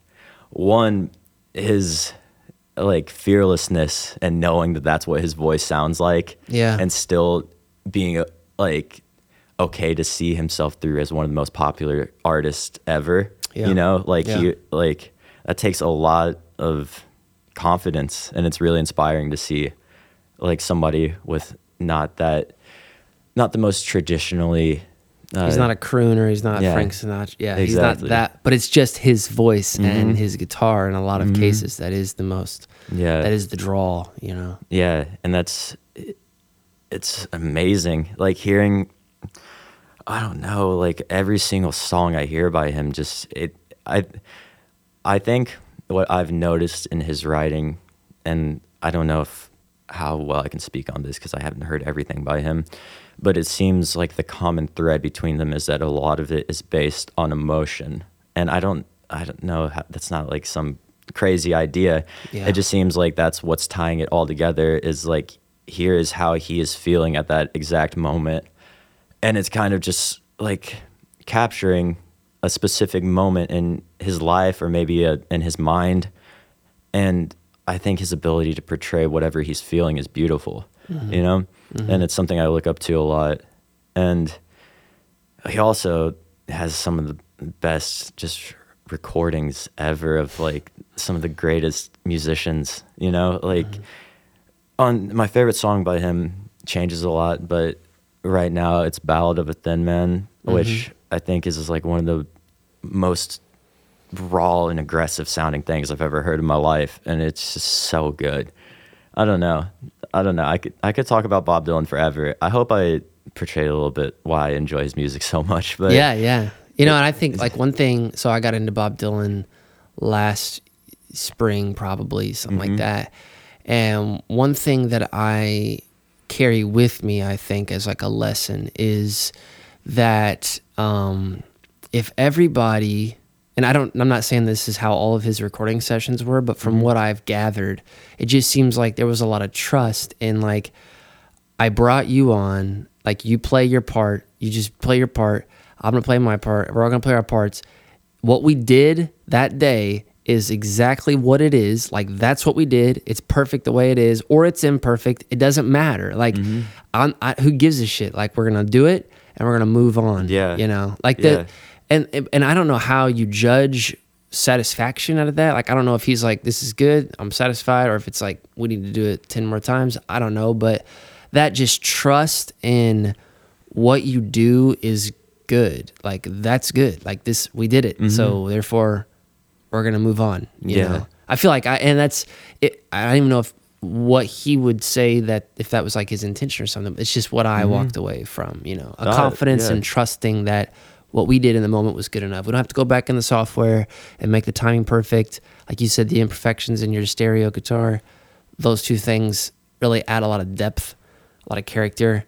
S2: one his like fearlessness and knowing that that's what his voice sounds like.
S1: Yeah.
S2: And still being uh, like okay to see himself through as one of the most popular artists ever.
S1: Yeah.
S2: You know, like
S1: Yeah.
S2: he like that takes a lot of confidence and it's really inspiring to see like somebody with not that not the most traditionally uh,
S1: He's not a crooner. He's not
S2: yeah.
S1: Frank Sinatra. Yeah,
S2: Exactly.
S1: he's not that. But it's just his voice and
S2: Mhm.
S1: his guitar. In a lot of cases, that is the most.
S2: Yeah
S1: That is the draw. You know.
S2: Yeah, and that's it- it's amazing. Like hearing I don't know, like every single song I hear by him just it I I think what I've noticed in his writing and I don't know if how well I can speak on this cuz I haven't heard everything by him, but it seems like the common thread between them is that a lot of it is based on emotion. And I don't I don't know how, that's not like some crazy idea.
S1: Yeah.
S2: It just seems like that's what's tying it all together is like here is how he is feeling at that exact moment. And it's kind of just like capturing a specific moment in his life or maybe a, in his mind. And i think his ability to portray whatever he's feeling is beautiful mm-hmm. you know? Mm-hmm. And it's something i look up to a lot. And he also has some of the best just recordings ever of like some of the greatest musicians you know? Like on my favorite song by him changes a lot but right now it's ballad of a thin man mm-hmm. which i think is, is like one of the most raw and aggressive sounding things i've ever heard in my life and it's just so good. I don't know. I don't know. I could i could talk about bob dylan forever. I hope i portrayed a little bit why i enjoy his music *laughs* so much but
S1: yeah, yeah. You know, and I think like one thing. So I got into Bob Dylan last spring, probably something
S2: Mm-hmm.
S1: like that. And one thing that I carry with me, I think, as like a lesson is that um, if everybody, and I don't, I'm not saying this is how all of his recording sessions were, but from what I've gathered, it just seems like there was a lot of trust in like, I brought you on, like you play your part, you just play your part. I'm gonna play my part. We're all gonna play our parts. What we did that day is exactly what it is. Like that's what we did. It's perfect the way it is, or it's imperfect. It doesn't matter. Like,
S2: Mm-hmm.
S1: I'm, I, who gives a shit? Like we're gonna do it and we're gonna move on.
S2: Yeah.
S1: you know, like
S2: Yeah.
S1: that. And and I don't know how you judge satisfaction out of that. Like I don't know if he's like this is good, I'm satisfied, or if it's like we need to do it ten more times. I don't know, but that just trust in what you do is good. Like that's good. Like this, we did it. So therefore, we're gonna move on. You
S2: Yeah.
S1: know, I feel like I and that's it. I don't even know if what he would say that if that was like his intention or something. It's just what I walked away from. You know, a
S2: Uh,
S1: confidence
S2: yeah.
S1: and trusting that what we did in the moment was good enough. We don't have to go back in the software and make the timing perfect. Like you said, the imperfections in your stereo guitar, those two things really add a lot of depth, a lot of character.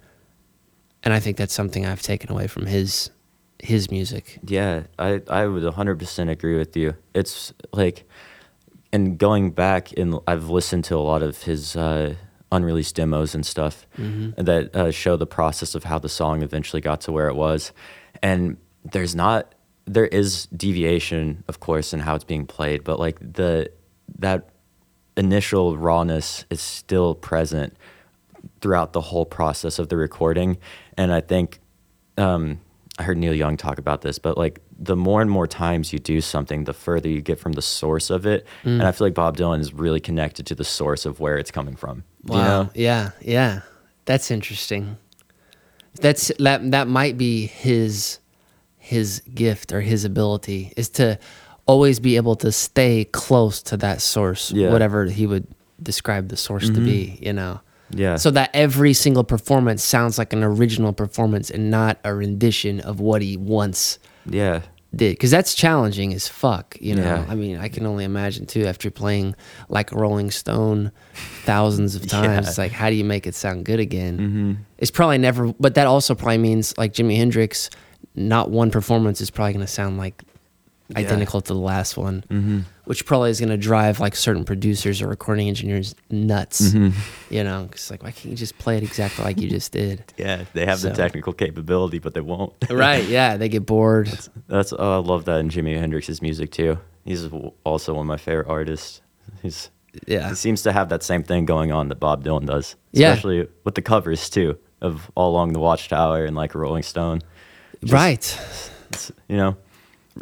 S1: And I think that's something I've taken away from his his music.
S2: Yeah, I, I would 100% agree with you. It's like, and going back, and I've listened to a lot of his uh, unreleased demos and stuff that uh, show the process of how the song eventually got to where it was. And there's not, there is deviation, of course, in how it's being played, but like the, that initial rawness is still present throughout the whole process of the recording. And I think um, I heard Neil Young talk about this, but like the more and more times you do something, the further you get from the source of it. Mm. And I feel like Bob Dylan is really connected to the source of where it's coming from.
S1: Wow.
S2: You know?
S1: Yeah, yeah. That's interesting. That's that that might be his his gift or his ability is to always be able to stay close to that source,
S2: Yeah.
S1: whatever he would describe the source to be, mm-hmm. you know.
S2: Yeah.
S1: So that every single performance sounds like an original performance and not a rendition of what he once
S2: yeah.
S1: did because that's challenging as fuck you know
S2: Yeah.
S1: i mean i can only imagine too after playing like rolling stone thousands of *laughs* times
S2: Yeah.
S1: it's like how do you make it sound good again
S2: Mm-hmm.
S1: it's probably never but that also probably means like jimi hendrix not one performance is probably going to sound like identical to the last one
S2: Mm-hmm.
S1: which probably is going to drive like certain producers or recording engineers nuts
S2: Mm-hmm.
S1: you know because like why can't you just play it exactly like you just did *laughs*
S2: Yeah. They have
S1: So-
S2: the technical capability, but they won't. *laughs*
S1: right yeah they get bored
S2: That's, oh, I love that in Jimi Hendrix's music too. He's also one of my favorite artists. He's,
S1: yeah
S2: He seems to have that same thing going on that Bob Dylan does,
S1: Yeah.
S2: especially with the covers too of All Along the Watchtower and like Rolling Stone. Just-
S1: right
S2: you know,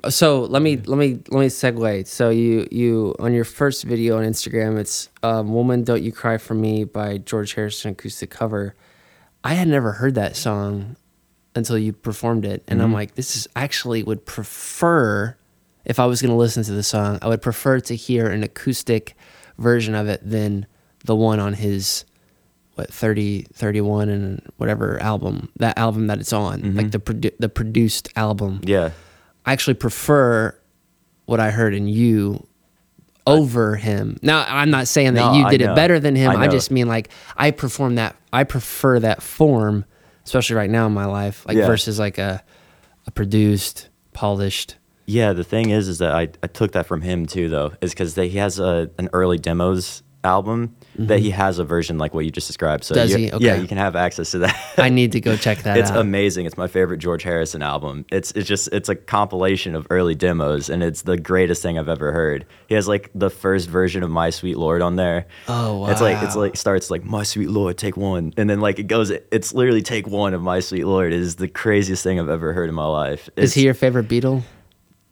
S1: so let me let me let me segue. So you you on your first video on Instagram, it's um, "Woman Don't You Cry for Me" by George Harrison acoustic cover. I had never heard that song until you performed it, and I'm like, this is actually would prefer if I was going to listen to the song, I would prefer to hear an acoustic version of it than the one on his what 30 31 and whatever album that album that it's on like the produ- the produced album.
S2: Yeah,
S1: I actually prefer what I heard in you over him. Now, I'm not saying that
S2: No,
S1: you
S2: I
S1: did it
S2: know.
S1: better than him.
S2: I
S1: I,
S2: know.
S1: just mean like I perform that. I prefer that form, especially right now in my life, like
S2: Yeah.
S1: versus like a a produced, polished.
S2: yeah. The thing is, is that I, I took that from him too, though, is because he has a an early demos album that he has a version like what you just described. So
S1: Mm-hmm. Does he?
S2: Yeah, you can have access to that.
S1: I need to go check that *laughs*
S2: it's
S1: out.
S2: amazing. It's my favorite George Harrison album. It's it's just it's a compilation of early demos, and it's the greatest thing I've ever heard. He has like the first version of My Sweet Lord on there.
S1: Oh, wow!
S2: It's like it's like starts like My Sweet Lord, take one, and then like it goes. It's literally take one of My Sweet Lord. It is the craziest thing I've ever heard in my life.
S1: Is he your favorite Beatle?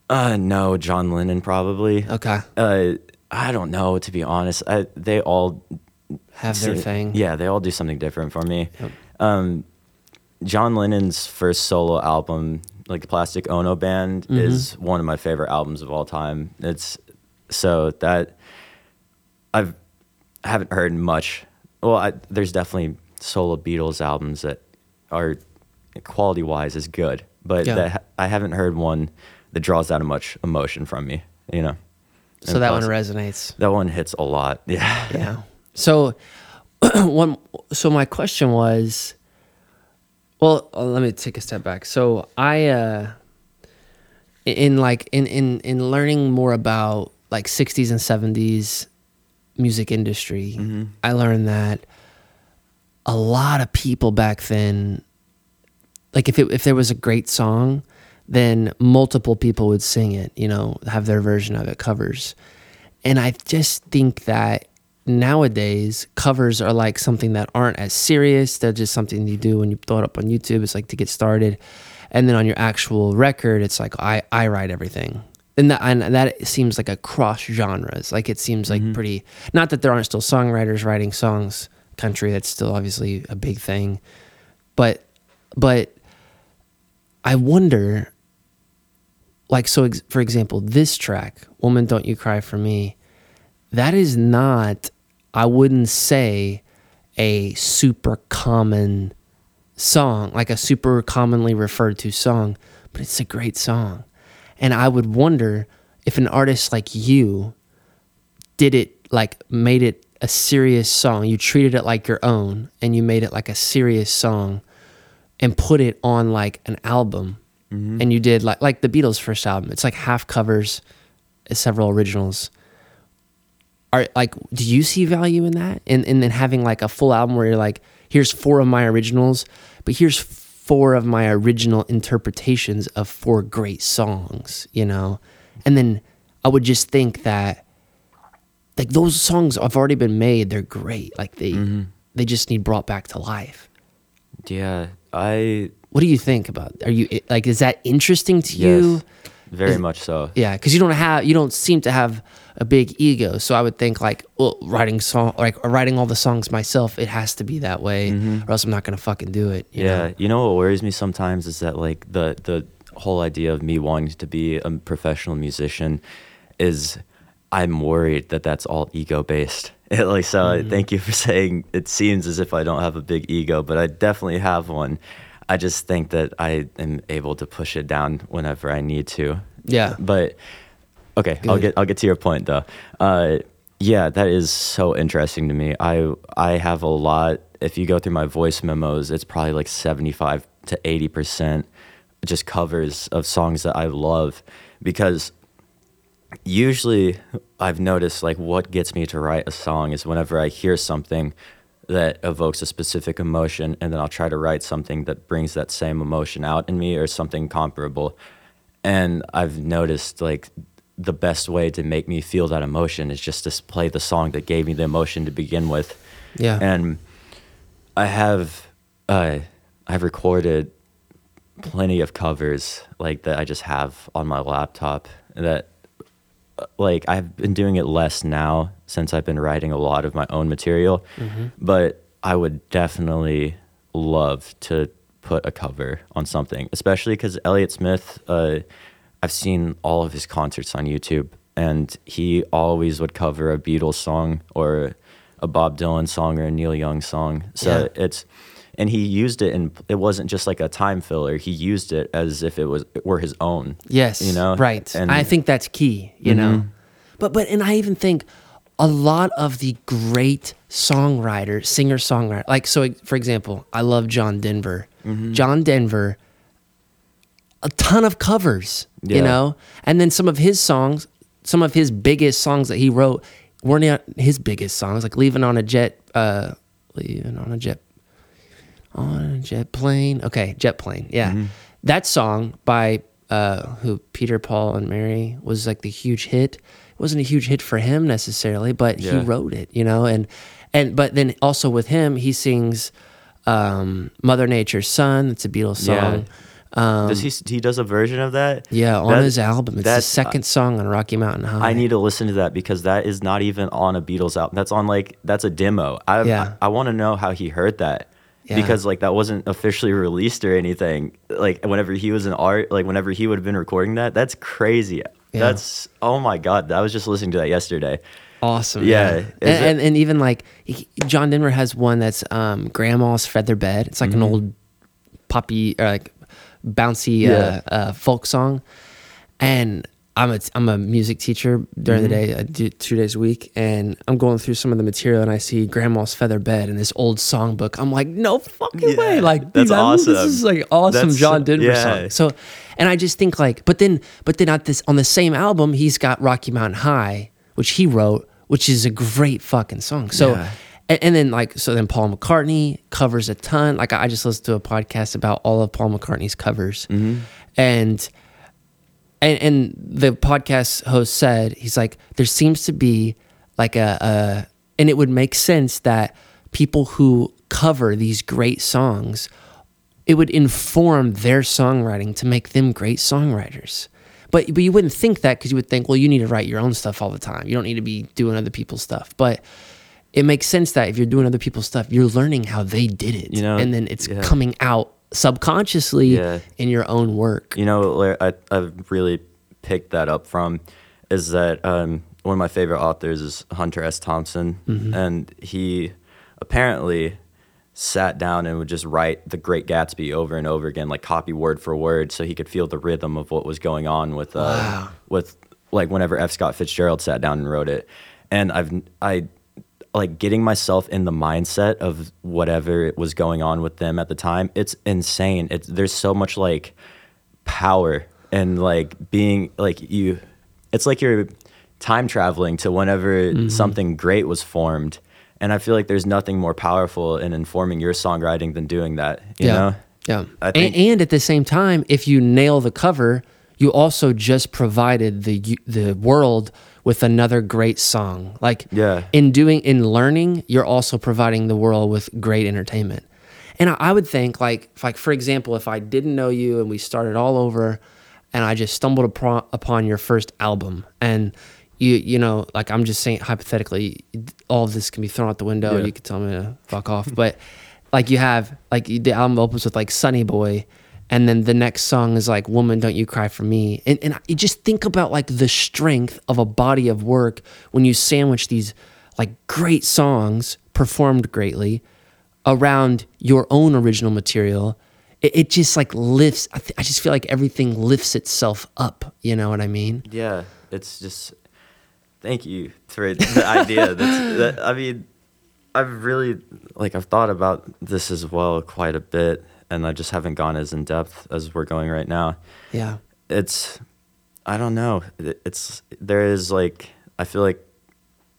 S2: Uh, no, John Lennon probably.
S1: Okay,
S2: Uh, I don't know to be honest. I, they all
S1: have their
S2: See,
S1: thing.
S2: Yeah, they all do something different for me.
S1: Yep.
S2: Um, John Lennon's first solo album, like the Plastic Ono Band,
S1: Mm-hmm.
S2: is one of my favorite albums of all time. It's so that I've I haven't heard much. Well, I, there's definitely solo Beatles albums that are quality wise is good, but
S1: Yeah.
S2: that I haven't heard one that draws that much emotion from me. You know,
S1: So
S2: And
S1: that one resonates.
S2: that one hits a lot. *laughs* Yeah.
S1: Yeah. So, *clears throat* one. So my question was, well, uh, let me take a step back. So I, uh, in like in in in learning more about like 60s and 70s music industry, I learned that a lot of people back then, like if it, if there was a great song, then multiple people would sing it. You know, have their version of it covers, and I just think that nowadays covers are like something that aren't as serious. They're just something you do when you throw it up on YouTube. It's like to get started, and then on your actual record, it's like I I write everything. And that, and that seems like a cross genres. Like it seems like mm-hmm. pretty. Not that there aren't still songwriters writing songs. Country that's still obviously a big thing, but but I wonder. Like so, ex- for example, this track, "Woman, Don't You Cry for Me," that is not. I wouldn't say a super common song, like a super commonly referred to song, but it's a great song. And I would wonder if an artist like you did it, like made it a serious song, you treated it like your own, and you made it like a serious song and put it on like an album. And you did like like the Beatles' first album. It's like half covers, uh, several originals. Are like do you see value in that? And and then having like a full album where you're like here's four of my originals but here's four of my original interpretations of four great songs you know? And then i would just think that like those songs have already been made they're great like they they just need brought back to life.
S2: Yeah, I
S1: what do you think about are you like is that interesting to
S2: yes,
S1: you
S2: very
S1: Is-
S2: much so.
S1: Yeah, because you don't have you don't seem to have a big ego. So I would think like, well, writing song like writing all the songs myself, it has to be that way, or else I'm not gonna fucking do it. you
S2: yeah,
S1: know?
S2: you know what worries me sometimes is that like the the whole idea of me wanting to be a professional musician is I'm worried that that's all ego based. like so,
S1: Mm-hmm.
S2: thank you for saying it seems as if I don't have a big ego, but I definitely have one. I just think that I am able to push it down whenever I need to.
S1: Yeah.
S2: But okay, I'll get I'll get to your point though. Uh, yeah, that is so interesting to me. I I have a lot. If you go through my voice memos, it's probably like seventy five to eighty percent just covers of songs that I love because usually I've noticed like what gets me to write a song is whenever I hear something that evokes a specific emotion and then I'll try to write something that brings that same emotion out in me or something comparable. And I've noticed like the best way to make me feel that emotion is just to play the song that gave me the emotion to begin with.
S1: Yeah.
S2: And I have uh I've recorded plenty of covers like that I just have on my laptop that like I've been doing it less now since I've been writing a lot of my own material, but I would definitely love to put a cover on something, especially because Elliott Smith, uh, I've seen all of his concerts on YouTube, and he always would cover a Beatles song or a Bob Dylan song or a Neil Young song. So
S1: Yeah.
S2: it's and he used it and it wasn't just like a time filler. He used it as if it was it were his own.
S1: Yes.
S2: You know?
S1: Right.
S2: And- Mm-hmm.
S1: I think that's key, you know. But but and I even think a lot of the great songwriters, singer songwriter, like so for example, I love John Denver.
S2: Mm-hmm.
S1: John Denver a ton of covers, you know? And then some of his songs, some of his biggest songs that he wrote weren't his biggest songs, like Leaving on a Jet uh Leaving on a Jet on a jet plane. Okay, jet plane. Yeah,
S2: Mm-hmm.
S1: that song by uh, who Peter, Paul, and Mary was like the huge hit. It wasn't a huge hit for him necessarily, but he wrote it, you know. And and but then also with him, he sings um, "Mother Nature's Son." It's a Beatles
S2: Yeah.
S1: song. Um,
S2: Does he he does a version of that?
S1: yeah, on
S2: That-
S1: his album. It's the second song on Rocky Mountain High.
S2: I need to listen to that because that is not even on a Beatles album. That's on like that's a demo. I
S1: Yeah.
S2: I, want to know how he heard that.
S1: Yeah.
S2: Because like that wasn't officially released or anything. Like whenever he was in art, like whenever he would have been recording that, that's crazy.
S1: Yeah.
S2: That's oh my god. I was just listening to that yesterday.
S1: Awesome.
S2: Yeah.
S1: And, and, and even like John Denver has one that's um, Grandma's Feather Bed. It's like
S2: Mm-hmm.
S1: an old poppy or like bouncy
S2: Yeah.
S1: uh, uh, folk song. And I'm a, I'm a music teacher during
S2: Mm-hmm.
S1: the day. I do two days a week. And I'm going through some of the material and I see Grandma's Feather Bed in this old songbook. I'm like, no fucking
S2: Yeah.
S1: way. Like,
S2: That's
S1: dude,
S2: awesome.
S1: This is like awesome
S2: That's-
S1: John Denver
S2: yeah.
S1: song. So, and I just think like, but then, but then at this on the same album, he's got Rocky Mountain High, which he wrote, which is a great fucking song. So,
S2: Yeah.
S1: and, and then like, so then Paul McCartney covers a ton. Like, I just listened to a podcast about all of Paul McCartney's covers,
S2: Mm-hmm.
S1: and and, and the podcast host said he's like there seems to be like a, a and it would make sense that people who cover these great songs it would inform their songwriting to make them great songwriters. But but you wouldn't think that because you would think well you need to write your own stuff all the time. You don't need to be doing other people's stuff. But it makes sense that if you're doing other people's stuff you're learning how they did it.
S2: You know,
S1: and then it's
S2: yeah.
S1: coming out subconsciously
S2: Yeah.
S1: in your own work
S2: You know, where I, I've really picked that up from is that um, one of my favorite authors is Hunter S. Thompson, and he apparently sat down and would just write The Great Gatsby over and over again, like copy word for word, so he could feel the rhythm of what was going on with uh,
S1: Wow.
S2: with like whenever F. Scott Fitzgerald sat down and wrote it, and I've I like getting myself in the mindset of whatever it was going on with them at the time. It's insane. It's there's so much like power and like being like you. It's like you're time traveling to whenever mm-hmm. something great was formed. And I feel like there's nothing more powerful in informing your songwriting than doing that. You
S1: yeah.
S2: know?
S1: Yeah.
S2: I
S1: and, and at the same time, if you nail the cover, you also just provided the the world with another great song. Like
S2: Yeah.
S1: in doing in learning, you're also providing the world with great entertainment. And I, I would think like like for example, if I didn't know you and we started all over, and I just stumbled upon, upon your first album and. You, you know, like I'm just saying hypothetically, all of this can be thrown out the window.
S2: Yeah.
S1: You could tell me to fuck off, but like you have like the album opens with like Sunny Boy, and then the next song is like Woman Don't You Cry for Me, and and you just think about like the strength of a body of work when you sandwich these like great songs performed greatly around your own original material. It, it just like lifts. I, th- I just feel like everything lifts itself up. You know what I mean?
S2: Yeah, it's just thank you for the idea. *laughs* That's, that, I mean, I've really like I've thought about this as well quite a bit, and I just haven't gone as in depth as we're going right now.
S1: Yeah.
S2: It's I don't know. It's there is like I feel like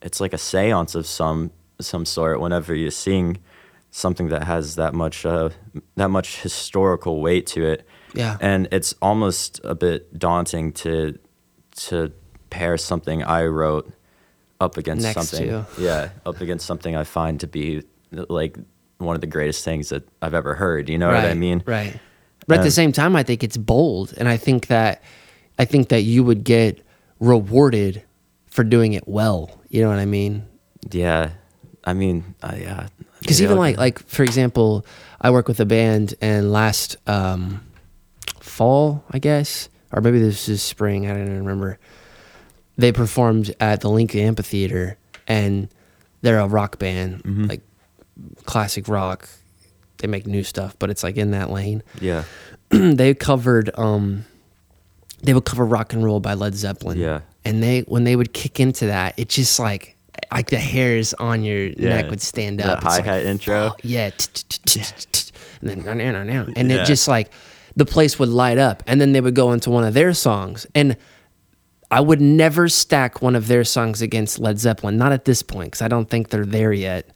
S2: it's like a séance of some some sort whenever you're seeing something that has that much uh, that much historical weight to it
S1: Yeah.
S2: and it's almost a bit daunting to to pair something I wrote up against
S1: Next
S2: something. Yeah, up against something I find to be like one of the greatest things that I've ever heard. You know what I mean?
S1: Right. But at the
S2: Um,
S1: same time, I think it's bold, and I think that I think that you would get rewarded for doing it well. You know what I mean?
S2: Yeah. I mean, uh, yeah.
S1: Because even like like for example, I work with a band, and last um, fall, I guess, or maybe this is spring. I don't even remember. They performed at the Lincoln Amphitheater, and they're a rock band,
S2: Mm-hmm.
S1: like classic rock. They make new stuff, but it's like in that lane. *clears throat*
S2: yeah,
S1: they covered um they would cover rock and roll by Led Zeppelin.
S2: Yeah.
S1: And they when they would kick into that, it just like like the hairs on your
S2: Yeah.
S1: neck would stand up. It's like,
S2: hi-hat intro.
S1: fuck, Yeah. And then and it just like the place would light up. And then they would go into one of their songs. And I would never stack one of their songs against Led Zeppelin. Not at this point, because I don't think they're there yet.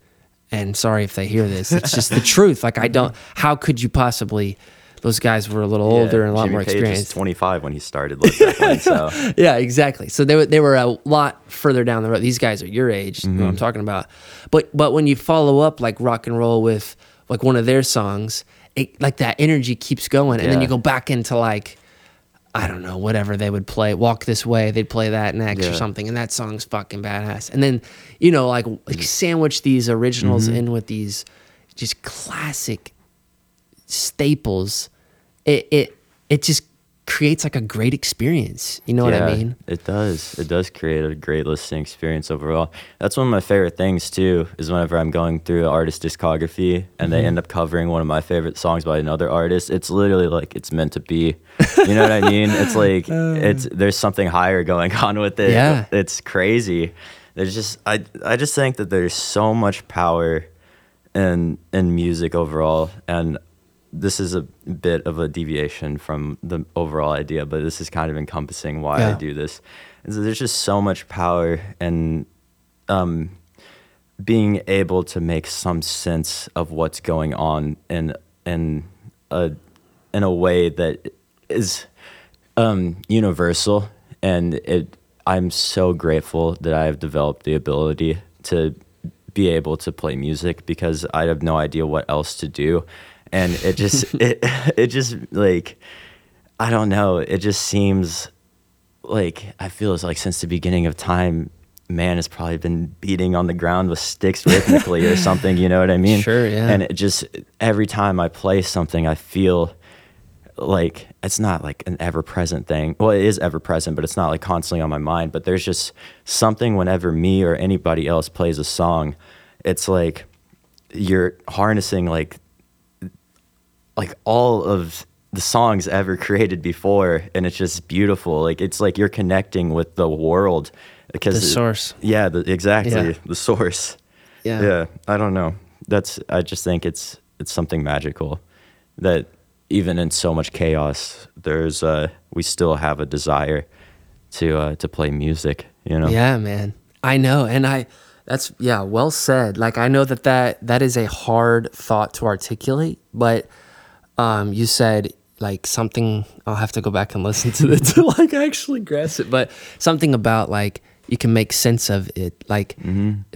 S1: And sorry if they hear this. *laughs* It's just the truth. Like I don't. How could you possibly? Those guys were a little older and a lot
S2: Jimmy
S1: more
S2: Page
S1: experienced.
S2: was 25 when he started Led Zeppelin, so *laughs*
S1: yeah, exactly. So they were they were a lot further down the road. These guys are your age,
S2: Mm-hmm.
S1: what I'm talking about. But but when you follow up like rock and roll with like one of their songs, it like that energy keeps going, and then you go back into like I don't know whatever they would play. Walk this way, they'd play that next or something, and that song's fucking badass. And then you know like, like sandwich these originals
S2: Mm-hmm.
S1: in with these just classic staples. It it it just creates like a great experience. You know what I mean?
S2: It does. It does create a great listening experience overall. That's one of my favorite things too. Is whenever I'm going through an artist discography and
S1: Mm-hmm.
S2: they end up covering one of my favorite songs by another artist. It's literally like it's meant to be. You know what I *laughs* mean? It's like it's there's something higher going on with it.
S1: Yeah.
S2: It's crazy. There's just I I just think that there's so much power in in music overall and this is a bit of a deviation from the overall idea, but this is kind of encompassing why I do this. And so there's just so much power in um, being able to make some sense of what's going on in in a in a way that is um, universal, and it. I'm so grateful that I have developed the ability to be able to play music because I have no idea what else to do, and it just *laughs* it it just like I don't know. It just seems like I feel it's like since the beginning of time, man has probably been beating on the ground with sticks *laughs* rhythmically or something. You know what I mean?
S1: Sure, yeah.
S2: And it just every time I play something, I feel like it's not like an ever present thing. Well, it is ever present, but it's not like constantly on my mind. But there's just something whenever me or anybody else plays a song, it's like you're harnessing like like all of the songs ever created before and it's just beautiful like it's like you're connecting with the world because
S1: The
S2: it-
S1: source.
S2: yeah the, exactly
S1: Yeah.
S2: the source
S1: Yeah.
S2: yeah i don't know that's i just think it's it's something magical that even in so much chaos there's uh we still have a desire to uh to play music you know
S1: Yeah, man. I know, and I that's yeah, well said. Like I know that that that is a hard thought to articulate, but um you said like something I'll have to go back and listen to it to like actually grasp it, but something about like you can make sense of it, like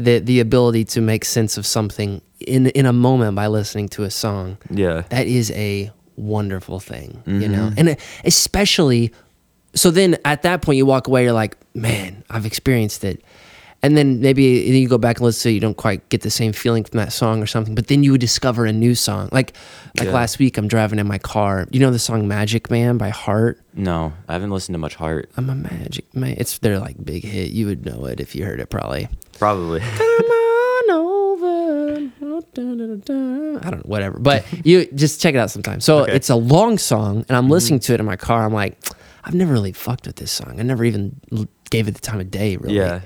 S1: the the ability to make sense of something in in a moment by listening to a song
S2: yeah
S1: that is a wonderful thing, you know? And especially, so then at that point you walk away, you're like, man, I've experienced it. And then maybe you go back and listen to it, you don't quite get the same feeling from that song or something, but then you would discover a new song. Like, like
S2: Yeah.
S1: last week, I'm driving in my car. You know the song Magic Man by Heart?
S2: no i haven't listened to much heart
S1: I'm a magic man. It's their like big hit. You would know it if you heard it probably.
S2: probably *laughs*
S1: Come on over. I don't know, whatever. But you just check it out sometime. So
S2: Okay.
S1: it's a long song, and I'm mm-hmm. listening to it in my car. I'm like, I've never really fucked with this song. I never even gave it the time of day, really.
S2: Yeah.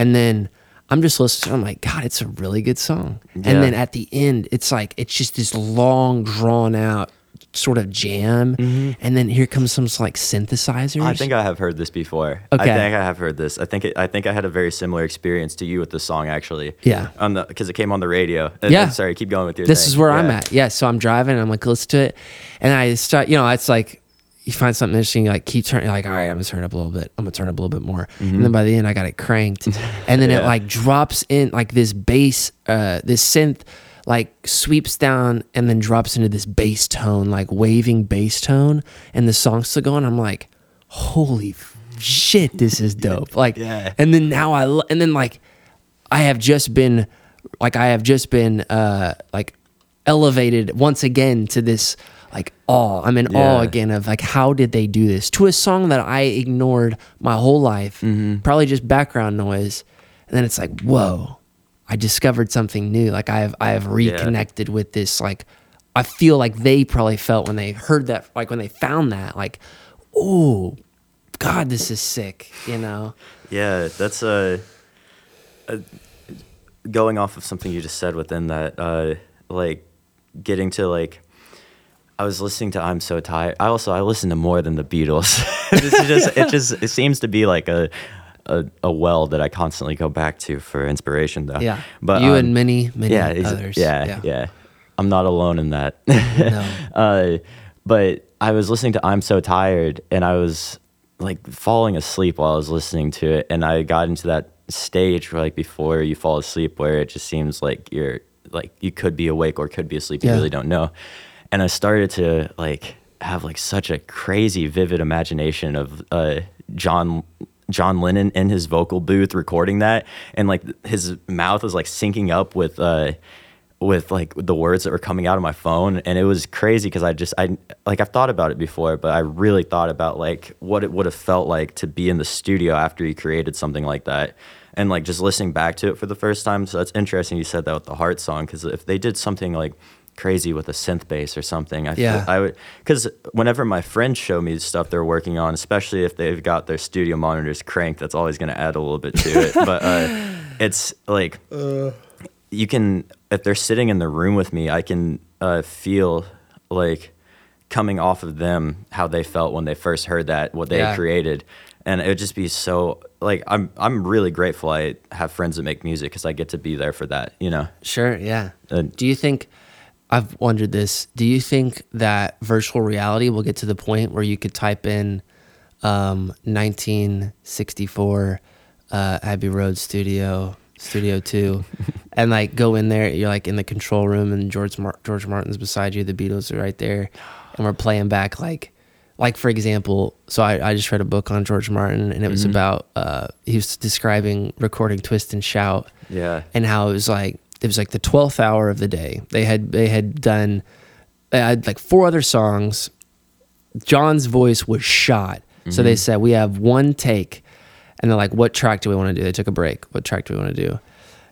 S1: And then I'm just listening. I'm like, God, it's a really good song.
S2: Yeah.
S1: And then at the end, it's like it's just this long, drawn out sort of jam. And then here comes some like synthesizers.
S2: Mm-hmm. I think I have heard this before.
S1: Okay.
S2: I think I have heard this. I think it, I think I had a very similar experience to you with the song actually.
S1: Yeah.
S2: On the because it came on the radio. Uh,
S1: Yeah.
S2: Sorry, keep going with your.
S1: this
S2: thing.
S1: is where I'm at. Yeah. So I'm driving and I'm like, listen to it. And I start, you know, it's like you find something interesting, you like keep turning, like, all right, I'm gonna turn it up a little bit. I'm gonna turn it up a little bit more. And then by the end, I got it cranked. *laughs* And then it
S2: Mm-hmm.
S1: Like drops in like this bass, uh, this synth like sweeps down and then drops into this bass tone, like waving bass tone. And the song's still going. I'm like, holy shit, this is *laughs* dope. Like,
S2: Yeah.
S1: and then now I, lo- and then like, I have just been like I have just been uh like elevated once again to this like awe. I'm in awe again of like how did they do this to a song that I ignored my whole life, probably just background noise, and then it's like whoa, I discovered something new. Like I have I have reconnected with this. Like I feel like they probably felt when they heard that, like when they found that, like oh God, this is sick. You know?
S2: Yeah, that's uh, uh, going off of something you just said within that, uh, like getting to like. I was listening to "I'm So Tired." I also I listen to more than the Beatles. *laughs* this is just it just it seems to be like a, a a well that I constantly go back to for inspiration, though.
S1: Yeah.
S2: but
S1: you
S2: um,
S1: and many many
S2: yeah,
S1: others.
S2: Yeah, yeah, I'm not alone in that.
S1: No. *laughs*
S2: uh, but I was listening to "I'm So Tired" and I was like falling asleep while I was listening to it, and I got into that stage where like before you fall asleep, where it just seems like you're like you could be awake or could be asleep. You
S1: Yeah.
S2: really don't know. And I started to like have like such a crazy, vivid imagination of uh, John John Lennon in his vocal booth recording that, and like his mouth was like syncing up with uh, with like the words that were coming out of my phone, and it was crazy because I just I like I've thought about it before, but I really thought about like what it would have felt like to be in the studio after he created something like that. And like just listening back to it for the first time, so that's interesting. You said that with the heart song, because if they did something like crazy with a synth bass or something. I
S1: Yeah.
S2: feel, I would because whenever my friends show me stuff they're working on, especially if they've got their studio monitors cranked, that's always going to add a little bit to it. *laughs* but uh, it's like you can if they're sitting in the room with me, I can uh, feel like coming off of them how they felt when they first heard that what they
S1: Yeah.
S2: created and it would just be so like i'm i'm really grateful i have friends that make music because i get to be there for that you know
S1: Sure, yeah.
S2: Uh,
S1: do you think I've wondered this, do you think that virtual reality will get to the point where you could type in um, 1964 uh, Abbey Road studio, Studio Two, *laughs* and like go in there. You're like in the control room, and George Mar- George Martin's beside you. The Beatles are right there, and we're playing back like, like for example. So I, I just read a book on George Martin, and it was about uh, he was describing recording Twist and Shout,
S2: Yeah.
S1: and how it was like it was like the twelfth hour of the day. They had they had done they had like four other songs. John's voice was shot, so they mm-hmm. said we have one take, and they're like, "What track do we want to do?" They took a break. What track do we want to do?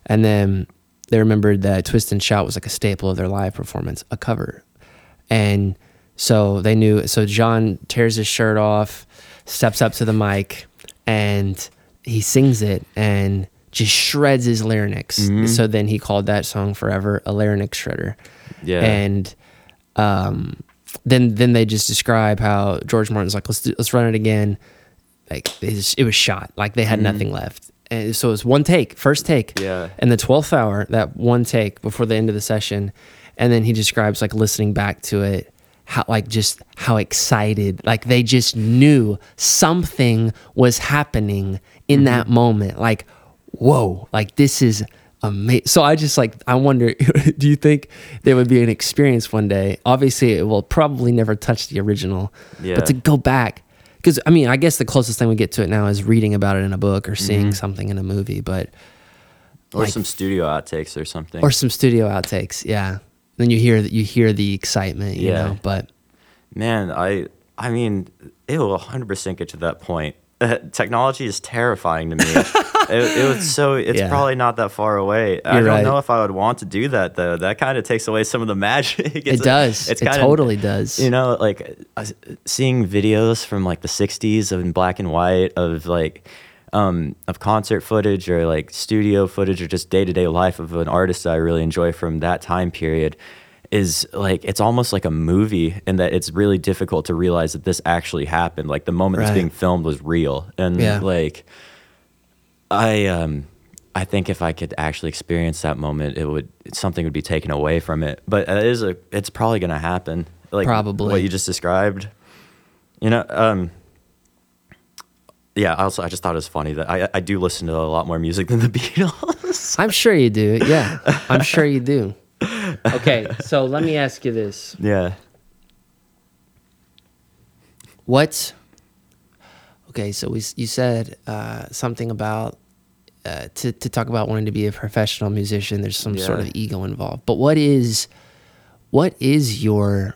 S1: And then they remembered that Twist and Shout was like a staple of their live performance, a cover, and so they knew. So John tears his shirt off, steps up to the mic, and he sings it and just shreds his larynx. Mm-hmm. So then he called that song forever a larynx shredder.
S2: Yeah.
S1: And um, then then they just describe how George Martin's like, let's do, let's run it again. Like it was, it was shot. Like they had mm-hmm. nothing left. And so it was one take, first take.
S2: Yeah.
S1: And the twelfth hour, that one take before the end of the session, and then he describes like listening back to it, how like just how excited, like they just knew something was happening in mm-hmm. that moment. Like, whoa, like this is amazing. So I just like I wonder, *laughs* do you think there would be an experience one day? Obviously, it will probably never touch the original,
S2: Yeah.
S1: but to go back. Because I mean, I guess the closest thing we get to it now is reading about it in a book or seeing mm-hmm. something in a movie, but
S2: Or
S1: like-
S2: some studio outtakes or something.
S1: or some studio outtakes. Yeah. Then you hear that you hear the excitement, you
S2: Yeah.
S1: know. But
S2: Man, I I mean, it will 100% get to that point. *laughs* Technology is terrifying to me. *laughs* it, it was so it's
S1: Yeah.
S2: probably not that far away. I
S1: You're
S2: don't
S1: right.
S2: know if I would want to do that though. That kind of takes away some of the *laughs* magic.
S1: it does.
S2: It's
S1: it
S2: kinda-
S1: totally does.
S2: You know, like uh, seeing videos from like the '60s of in black and white of like um, of concert footage or like studio footage or just day to day life of an artist that I really enjoy from that time period is like it's almost like a movie in that it's really difficult to realize that this actually happened. Like the moment
S1: Right.
S2: that's being filmed was real, and
S1: Yeah.
S2: like I um I think if I could actually experience that moment, it would something would be taken away from it. But it is a it's probably gonna happen. Like
S1: Probably.
S2: what you just described. You know, um yeah, also I just thought it was funny that I I do listen to a lot more music than the *laughs* Beatles.
S1: I'm sure you do. Yeah. *laughs* I'm sure you do. Okay, so let me ask you this.
S2: yeah.
S1: What Okay, so we you said uh, something about uh, to to talk about wanting to be a professional musician. There's some sort of ego involved, but what is what is your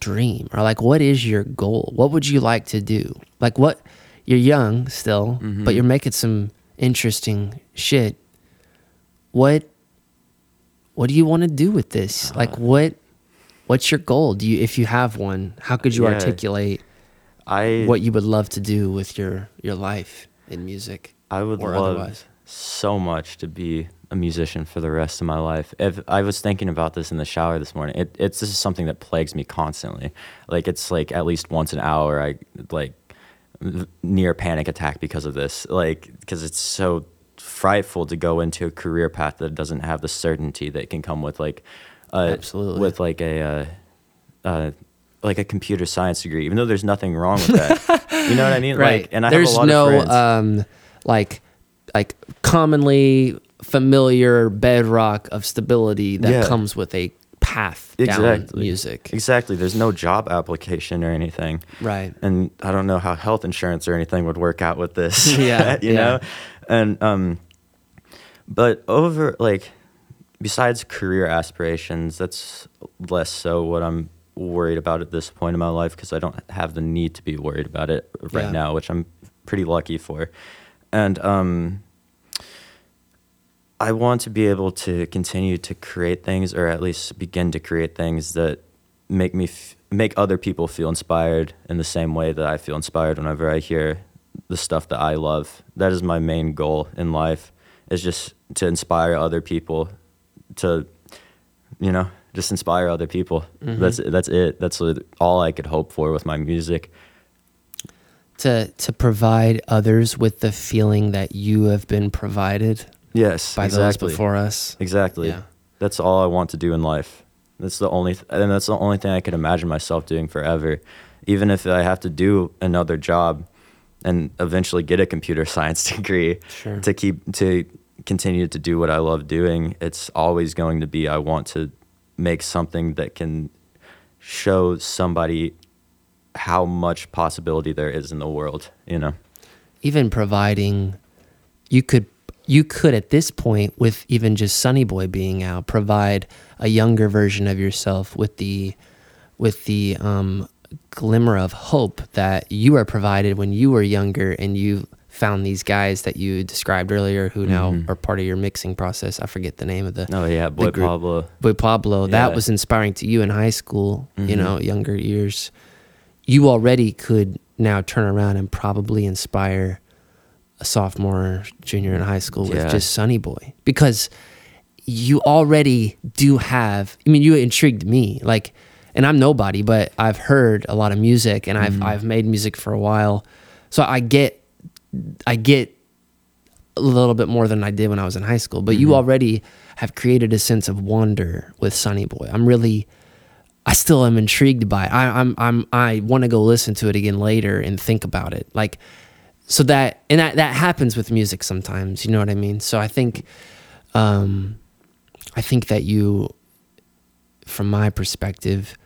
S1: dream or like what is your goal? What would you like to do? Like what you're young still, but you're making some interesting shit. What what do you want to do with this? Like what what's your goal? Do you if you have one, how could you
S2: Yeah.
S1: articulate
S2: I
S1: what you would love to do with your your life in music?
S2: I would love
S1: otherwise.
S2: so much to be a musician for the rest of my life. If I was thinking about this in the shower this morning, it, it's this is something that plagues me constantly. Like it's like at least once an hour, I like near panic attack because of this. Like because it's so frightful to go into a career path that doesn't have the certainty that can come with like uh,
S1: Absolutely.
S2: with like a uh, uh, like a computer science degree. Even though there's nothing wrong with that, you know what I *laughs* mean? Like, and I
S1: There's
S2: have a lot
S1: no
S2: of friends.
S1: um like like commonly familiar bedrock of stability that
S2: Yeah.
S1: comes with a path down
S2: Exactly.
S1: music.
S2: Exactly. There's no job application or anything.
S1: Right.
S2: And I don't know how health insurance or anything would work out with this. *laughs*
S1: Yeah, *laughs*
S2: you
S1: yeah.
S2: know? And um but over like besides career aspirations, that's less so what I'm worried about at this point in my life because I don't have the need to be worried about it right
S1: Yeah.
S2: now, which I'm pretty lucky for. And um I want to be able to continue to create things, or at least begin to create things that make me f- make other people feel inspired in the same way that I feel inspired whenever I hear the stuff that I love. That is my main goal in life, is just to inspire other people, to, you know, just inspire other people. Mm-hmm. That's that's it. That's all I could hope for with my music.
S1: To to provide others with the feeling that you have been provided
S2: Yes,
S1: by
S2: exactly.
S1: those before us.
S2: Exactly.
S1: Yeah.
S2: That's all I want to do in life. That's the only, th- and that's the only thing I could imagine myself doing forever. Even if I have to do another job, and eventually get a computer *laughs* science degree
S1: Sure.
S2: to keep to continue to do what I love doing. It's always going to be I want to make something that can show somebody how much possibility there is in the world, you know.
S1: even providing you could you could at this point with even just Sunny Boy being out provide a younger version of yourself with the with the um, glimmer of hope that you were provided when you were younger and you found these guys that you described earlier who now
S2: Mhm.
S1: are part of your mixing process. I forget the name of the
S2: Oh yeah, Boy Pablo.
S1: Boy Pablo, that was inspiring to you in high school, you
S2: Mhm.
S1: know, younger years. You already could now turn around and probably inspire a sophomore, junior in high school with
S2: Yeah.
S1: just Sunny Boy because you already do have. I mean, you intrigued me, like, and I'm nobody, but I've heard a lot of music and I've I've made music for a while, so I get I get a little bit more than I did when I was in high school. But you already have created a sense of wonder with Sunny Boy. I'm really, I still am intrigued by it. I, I'm, I'm, I want to go listen to it again later and think about it. Like, so that and that that happens with music sometimes. You know what I mean? So I think, um, I think that you, from my perspective,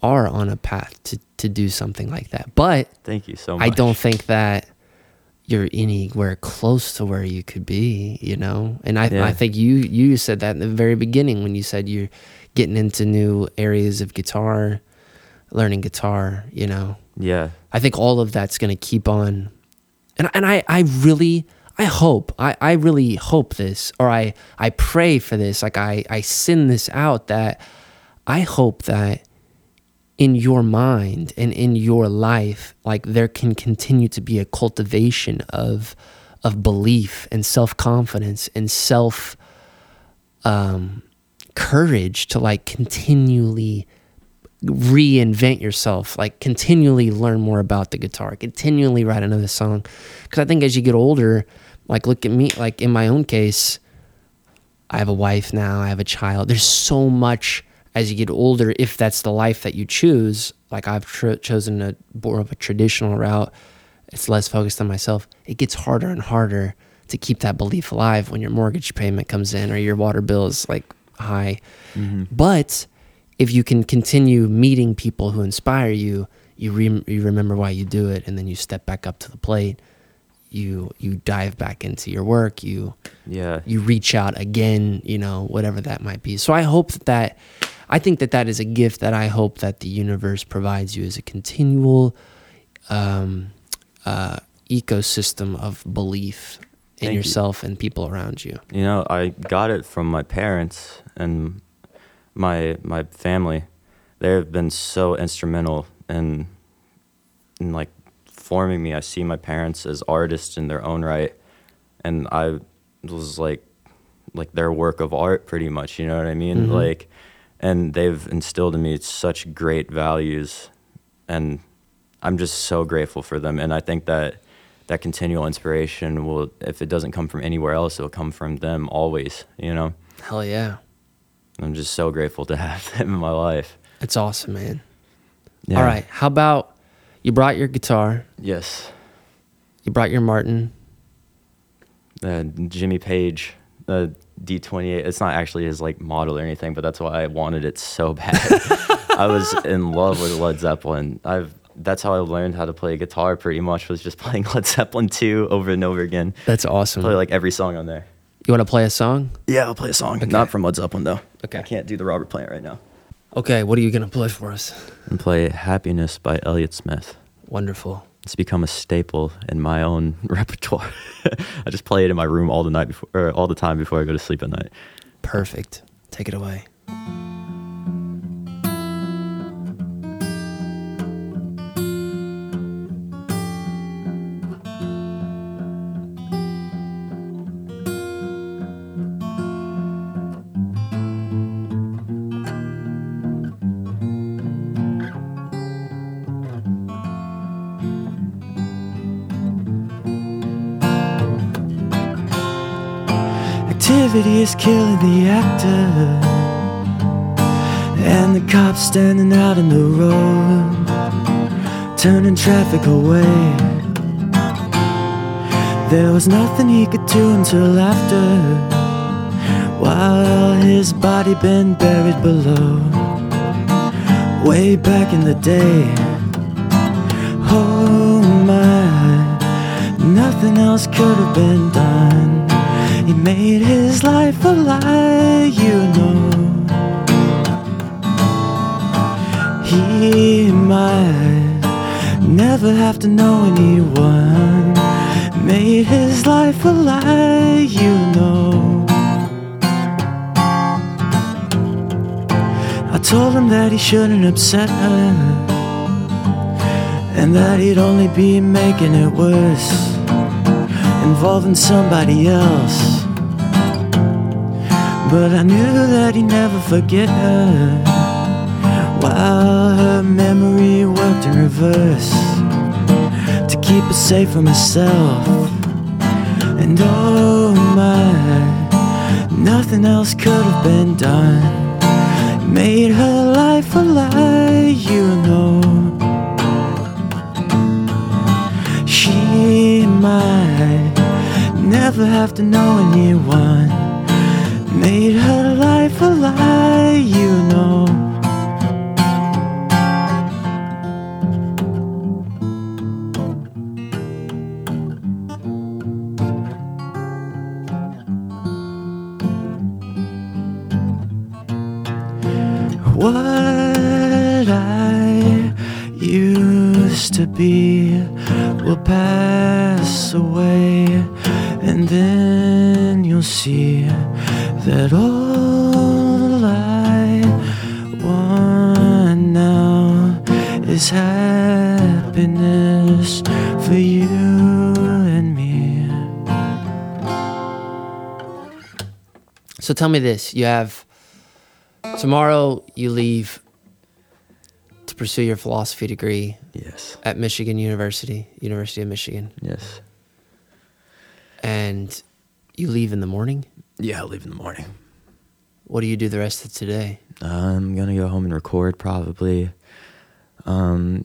S1: are on a path to to do something like that. But
S2: Thank you so much.
S1: I don't think that you're anywhere close to where you could be, you know. And I,
S2: Yeah.
S1: I think you you said that in the very beginning when you said you're getting into new areas of guitar, learning guitar, you know.
S2: Yeah.
S1: I think all of that's going to keep on. And and I I really I hope I I really hope this or I I pray for this like I I send this out that I hope that in your mind and in your life like there can continue to be a cultivation of of belief and self-confidence and self um courage to like continually reinvent yourself like continually learn more about the guitar continually write another song. Because i think as you get older like look at me like in my own case i have a wife now i have a child. There's so much as you get older if that's the life that you choose like i've tr- chosen a more of a traditional route it's less focused on myself it gets harder and harder to keep that belief alive when your mortgage payment comes in or your water bill is like high mm-hmm. but if you can continue meeting people who inspire you, you re- you remember why you do it, and then you step back up to the plate. You you dive back into your work. You
S2: Yeah.
S1: you reach out again. You know whatever that might be. So I hope that, that I think that that is a gift that I hope that the universe provides you as a continual um, uh, ecosystem of belief in
S2: Thank you.
S1: yourself and people around you.
S2: You know, I got it from my parents and my my family. They've been so instrumental in in like forming me. I see my parents as artists in their own right, and I was like like their work of art pretty much. You know what I mean?
S1: Mhm.
S2: Like, and they've instilled in me such great values, and I'm just so grateful for them. And I think that that continual inspiration will, if it doesn't come from anywhere else, it'll come from them always. You know,
S1: Hell yeah,
S2: I'm just so grateful to *laughs* have them in my life.
S1: it's awesome, man.
S2: Yeah.
S1: All right, how about you brought your guitar,
S2: Yes.
S1: you brought your Martin.
S2: Uh, Jimmy Page, the D28. It's not actually his like model or anything, but that's why I wanted it so *laughs* bad. I was in love with Led Zeppelin. I've that's how I learned how to play guitar. Pretty much was just *laughs* playing Led Zeppelin 2 over and over again.
S1: That's awesome.
S2: Play like every song on there.
S1: you want to play a song?
S2: Yeah, I'll play a song. Not from Led Zeppelin though.
S1: Okay.
S2: I can't do the Robert Plant right now.
S1: Okay, what are you gonna play for us?
S2: And play Happiness by Elliott Smith.
S1: Wonderful.
S2: It's become a staple in my own *laughs* repertoire. I just play it in my room all the night before, or all the time before I go to sleep at night.
S1: Perfect. Take it away.
S3: Activity is killing the actor. And the cops standing out in the road, turning traffic away.
S2: There was nothing he could do until after, while his body been buried below. Way back in the day, oh my, nothing else could have been done. He made his life a lie, you know. He might never have to know anyone. Made his life a lie, you know. I told him that he shouldn't upset her, and that he'd only be making it worse, involving somebody else. But I knew that he'd never forget her while her memory worked in reverse to keep her safe from herself. And oh my, nothing else could have been done. Made her life a lie, you know. She might never have to know anyone. Made her life a lie, you know. What I used to be will pass that all I want now is happiness for you and me.
S1: So tell me this: you have tomorrow. You leave to pursue your philosophy degree
S4: Yes.
S1: at Michigan University, University of Michigan,
S4: Yes.
S1: and you leave in the morning.
S4: Yeah, I'll leave in the morning.
S1: What do you do the rest of today?
S4: I'm gonna go home and record probably. Um,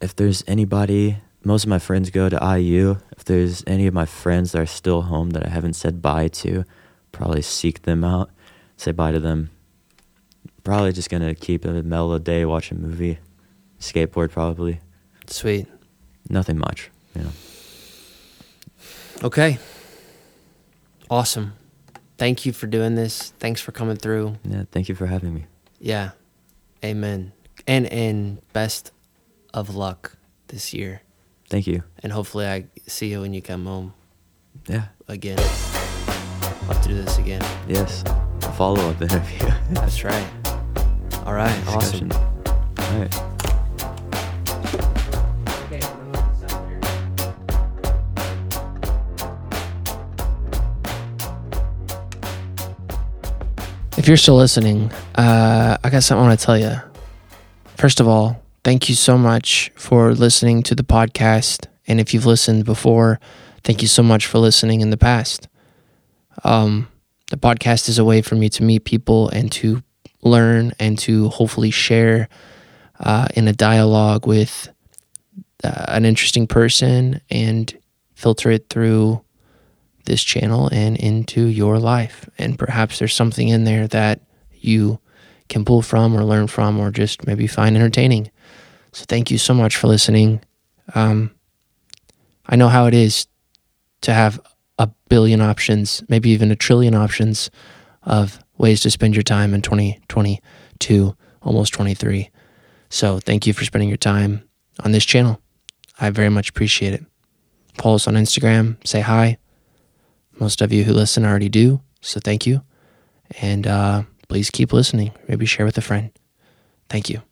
S4: if there's anybody, most of my friends go to IU. If there's any of my friends that are still home that I haven't said bye to, probably seek them out, say bye to them. Probably just gonna keep a mellow day, watch a movie, skateboard probably.
S1: Sweet.
S4: Nothing much, you know.
S1: Okay. Awesome. Thank you for doing this. Thanks for coming through.
S4: Yeah, thank you for having me.
S1: Yeah. Amen. And and best of luck this year.
S4: Thank you.
S1: And hopefully I see you when you come home
S4: Yeah.
S1: again. I'll have to do this again.
S4: Yes. A follow up *laughs* interview.
S1: That's right. All right. Awesome.
S4: Discussion. All right.
S1: You're still listening, uh, I got something I want to tell you. First of all, thank you so much for listening to the podcast. And if you've listened before, thank you so much for listening in the past. Um, the podcast is a way for me to meet people and to learn and to hopefully share uh, in a dialogue with uh, an interesting person and filter it through this channel and into your life. And perhaps there's something in there that you can pull from or learn from or just maybe find entertaining. So thank you so much for listening. Um, I know how it is to have a billion options, maybe even a trillion options of ways to spend your time in 2022, almost 23. So thank you for spending your time on this channel. I very much appreciate it. Follow us on Instagram, say hi. Most of you who listen already do, so thank you. And uh, please keep listening. Maybe share with a friend. Thank you.